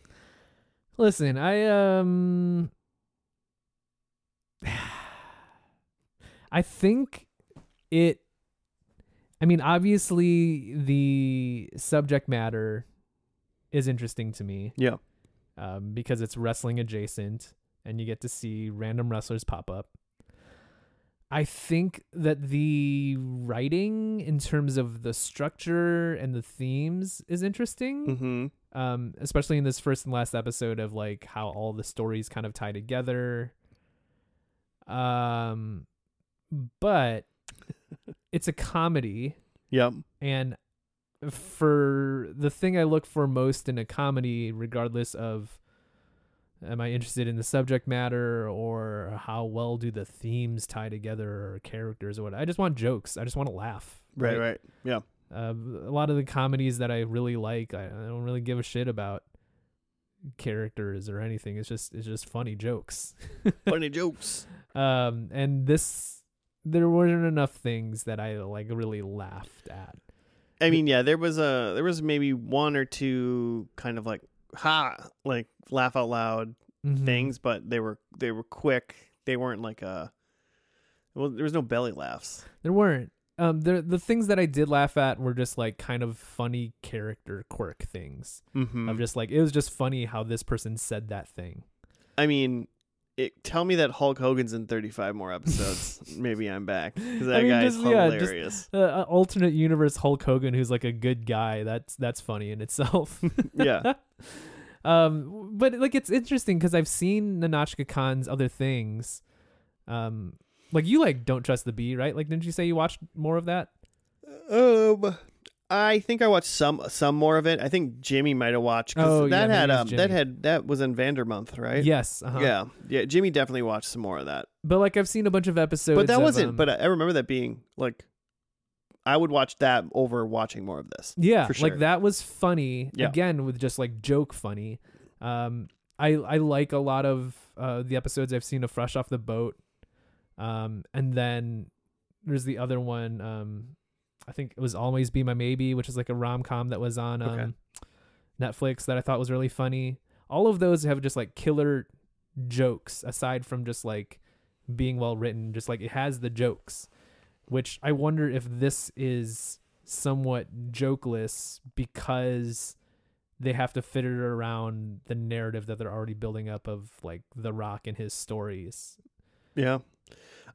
Listen, I um I think it I mean, obviously the subject matter is interesting to me Yeah. Um, because it's wrestling adjacent and you get to see random wrestlers pop up. I think that the writing in terms of the structure and the themes is interesting Mm-hmm. um, especially in this first and last episode of like how all the stories kind of tie together. Um, but it's a comedy, Yep. and for the thing I look for most in a comedy, regardless of am I interested in the subject matter or how well do the themes tie together or characters or what, I just want jokes. I just want to laugh. Right. Right. Yeah. Uh, a lot of the comedies that I really like, I, I don't really give a shit about characters or anything. It's just it's just funny jokes. Funny jokes. Um, and this there weren't enough things that I like really laughed at. I mean, yeah, there was a there was maybe one or two kind of like ha like laugh out loud Mhm. things, but they were they were quick. They weren't like a well, there was no belly laughs. There weren't. Um, the the things that I did laugh at were just like kind of funny character quirk things. Mm-hmm. Of just like it was just funny how this person said that thing. I mean, it, tell me that Hulk Hogan's in 35 more episodes. Maybe I'm back because that I mean, guy is just- yeah, just- hilarious. Uh, uh, alternate universe Hulk Hogan, who's like a good guy. That's that's funny in itself. yeah, um, but like it's interesting because I've seen Nahnatchka Khan's other things. Um, like you like Don't Trust the Bee, right? Like, didn't you say you watched more of that? um, I think I watched some some more of it. I think Jimmy might have watched. Oh, yeah, that maybe had um that had that was in Vandermonth, right? Yes. Uh-huh. Yeah, yeah. Jimmy definitely watched some more of that. But like I've seen a bunch of episodes. but that of, wasn't. um, but I remember that being like, I would watch that over watching more of this. Yeah, for like that was funny. Yeah. Again, with just like joke funny. Um, I I like a lot of uh the episodes I've seen of Fresh Off the Boat. Um, and then there's the other one. Um, I think it was Always Be My Maybe, which is like a rom com that was on um Okay. Netflix that I thought was really funny. All of those have just like killer jokes aside from just like being well written. Just like it has the jokes, which I wonder if this is somewhat jokeless because they have to fit it around the narrative that they're already building up of like The Rock and his stories. Yeah.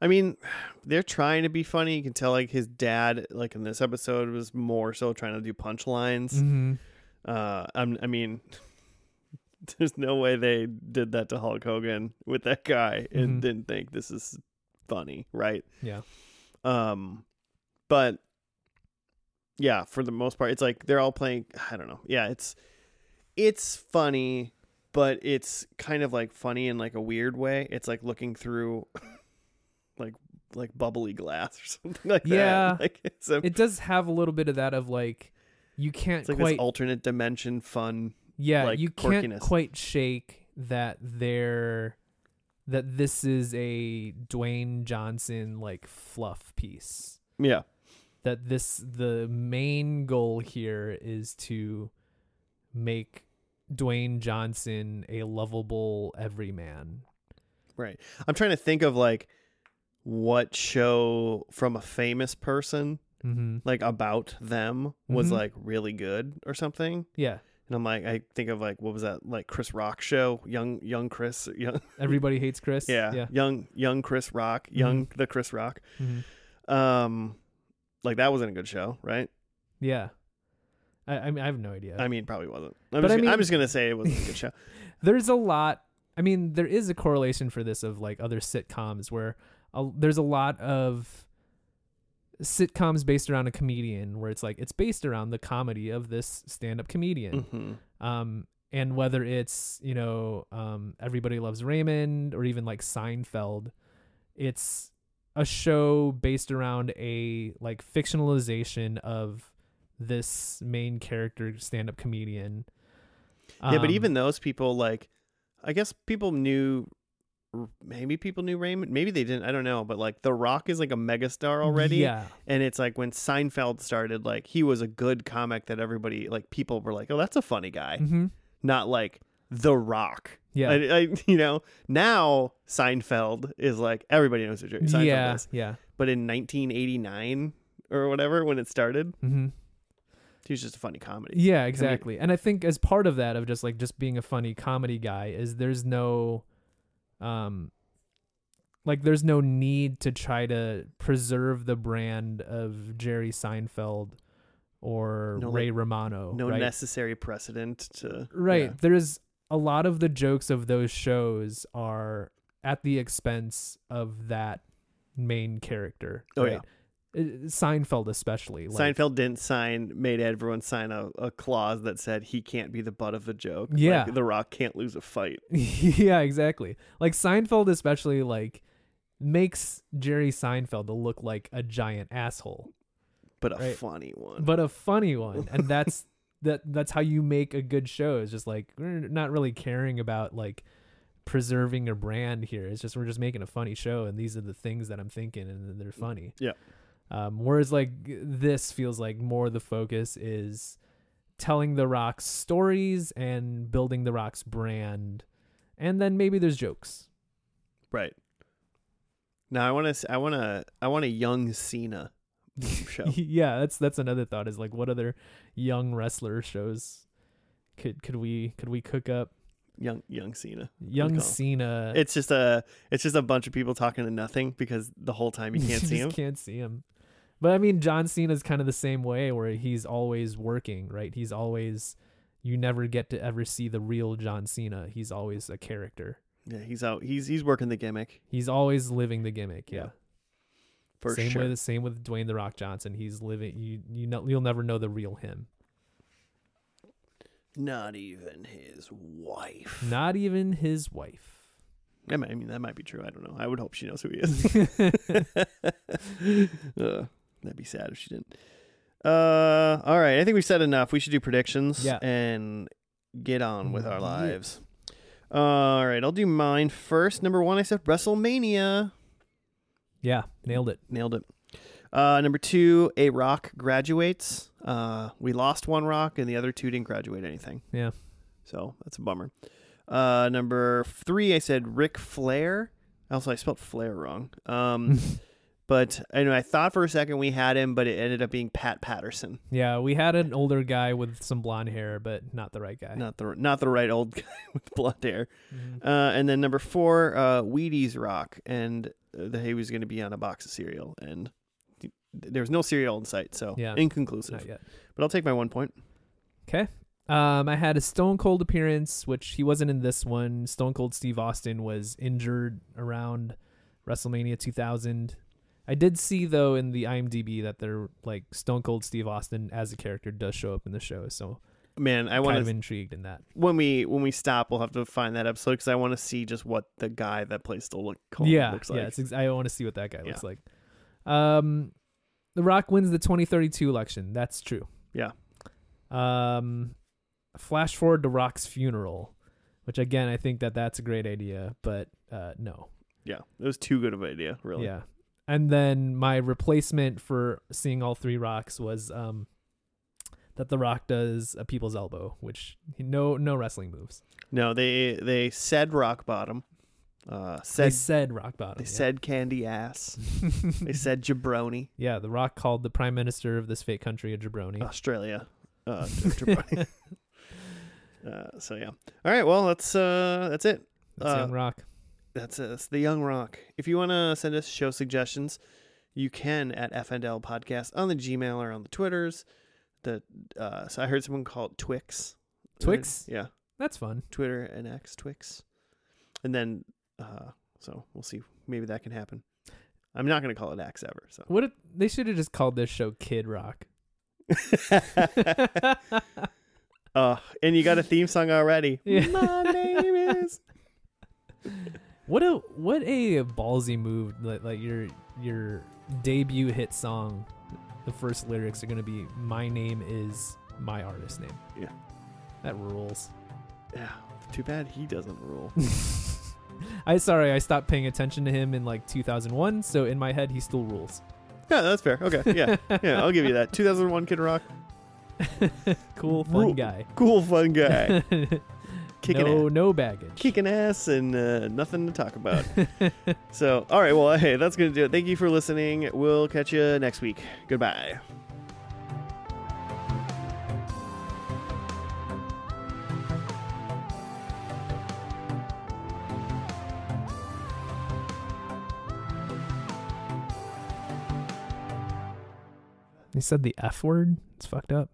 I mean, they're trying to be funny. You can tell like his dad, like in this episode, was more so trying to do punchlines. Mm-hmm. Uh, I'm, I mean, there's no way they did that to Hulk Hogan with that guy and Mhm. didn't think this is funny, right? Yeah. Um, but yeah, for the most part, it's like they're all playing. I don't know. Yeah, it's it's funny, but it's kind of like funny in like a weird way. It's like looking through like like bubbly glass or something like Yeah. that. Like a It does have a little bit of that of like you can't it's like quite this alternate dimension fun. yeah like, you can't quirkiness. quite shake that they're that this is a Dwayne Johnson like fluff piece. Yeah. That this the main goal here is to make Dwayne Johnson a lovable everyman. Right. I'm trying to think of like what show from a famous person Mm-hmm. like about them was Mhm. like really good or something. Yeah, And I'm like, I think of like what was that like Chris Rock show? Young young Chris, young everybody hates Chris. yeah, yeah. young young Chris Rock, young the Chris Rock. Mhm. Um, like that wasn't a good show, right? Yeah. I, I mean, I have no idea. I mean, probably wasn't. I'm, But just, I mean- I'm just gonna say it wasn't a good show. there's a lot. I mean, there is a correlation for this of like other sitcoms where a, there's a lot of sitcoms based around a comedian where it's like it's based around the comedy of this stand-up comedian. hmm Um, and whether it's you know um, Everybody Loves Raymond or even like Seinfeld, it's a show based around a like fictionalization of this main character stand-up comedian. yeah, but Um, even those people, like, I guess people knew. Maybe people knew Raymond. Maybe they didn't. I don't know. But like, The Rock is like a megastar already. yeah, And it's like when Seinfeld started, like he was a good comic that everybody, like people were like, oh, that's a funny guy. hmm Not like The Rock. yeah. I, I, you know, now Seinfeld is like everybody knows who Seinfeld yeah, is. yeah. But in 1989 or whatever, when it started, hmm he was just a funny comedy. Yeah, exactly. And I think as part of that of just like just being a funny comedy guy is there's no um like there's no need to try to preserve the brand of Jerry Seinfeld or No, Ray Romano. No right? necessary precedent to right. yeah. There's a lot of the jokes of those shows are at the expense of that main character. Oh, right? Uh, Seinfeld especially. Like, Seinfeld didn't sign, made everyone sign a, a clause that said he can't be the butt of the joke. Yeah. Like, the Rock can't lose a fight. yeah, exactly. Like Seinfeld especially like makes Jerry Seinfeld to look like a giant asshole, But a Right. funny one. but a funny one. And that's that that's how you make a good show. Is just like we're not really caring about like preserving a brand here. It's just we're just making a funny show and these are the things that I'm thinking and they're funny. Yeah. Um, whereas like this feels like more the focus is telling the Rock's stories and building the Rock's brand, and then maybe there's jokes. right. Now I want to. I want to. I want a young Cena show. yeah, that's that's another thought. Is like, what other young wrestler shows could could we could we cook up? young young Cena. Young. Cena. It's just a. It's just a bunch of people talking to nothing because the whole time you can't see just him. Can't see him. But I mean, John Cena is kind of the same way, where he's always working, right? He's always. You never get to ever see the real John Cena. He's always a character. Yeah, he's out. He's he's working the gimmick He's always living the gimmick. Yeah. Yeah, for same sure. way the same with Dwayne the Rock Johnson. He's living. You you know you'll never know the real him. Not even his wife. Not even his wife. I I mean, that might be true. I don't know. I would hope she knows who he is. uh, that'd be sad if she didn't. Uh, all right. I think we've said enough. We should do predictions Yeah. and get on with our lives. all right. I'll do mine first. Number one, I said WrestleMania. yeah, nailed it. Nailed it. Uh, number two, a rock graduates. Uh, we lost one rock, and the other two didn't graduate anything. Yeah. So that's a bummer. Uh, number three, I said Ric Flair. Also, I spelled Flair wrong. Um, but I know I thought for a second we had him, but it ended up being Pat Patterson, Yeah, we had an older guy with some blonde hair, but not the right guy. not the not the right old guy with blonde hair. Mhm. Uh, and then number four, uh, Wheaties Rock, and uh, that he was going to be on a box of cereal, and th- there was no cereal in sight, so Yeah. inconclusive. Not yet. But I'll take my one point. Okay. Um, I had a Stone Cold appearance, which he wasn't in this one. Stone Cold Steve Austin was injured around WrestleMania 2000. I did see though in the IMDb that they're like Stone Cold Steve Austin as a character does show up in the show, so Man, I kind want of to intrigued in that. when we when we stop, we'll have to find that episode because I want to see just what the guy that plays Stone look Cold yeah, looks like. yeah. Ex- I want to see what that guy Yeah. looks like. Um, The Rock wins the 2032 election. That's true. Yeah. Um, flash forward to Rock's funeral, which again I think that that's a great idea, but uh, no. yeah, it was too good of an idea, really. Yeah. And then my replacement for seeing all three rocks was um that the rock does a people's elbow, which no no wrestling moves. No, they they said rock bottom. Uh, They said said rock bottom. they yeah. said candy ass. they said jabroni. Yeah, the rock called the prime minister of this fake country a jabroni. Australia. Uh, jabroni. uh, so yeah. All right. Well, that's uh, that's it. That's uh, young rock. That's, that's the Young Rock. If you want to send us show suggestions, you can at FNL Podcast on the Gmail or on the Twitters. The uh, so I heard someone call it Twix. Twix? Yeah, That's fun. Twitter and X Twix, and then uh, so we'll see. Maybe that can happen. I'm not going to call it X ever. So What if, they should have just called this show Kid Rock. uh, and you got a theme song already. Yeah. My name is. What a what a ballsy move! Like, like your your debut hit song, the first lyrics are gonna be "My name is my artist name." Yeah. that rules. Yeah. Too bad he doesn't rule. I sorry, I stopped paying attention to him in like 2001, so in my head he still rules. Yeah, that's fair. Okay. Yeah. Yeah, I'll give you that. 2001 Kid Rock. cool, fun Rule- guy. Cool, fun guy. Kicking no, ass. no baggage. Kicking ass and uh, nothing to talk about. so, all right. Well, hey, that's going to do it. Thank you for listening. We'll catch you next week. Goodbye. He said the F word. It's fucked up.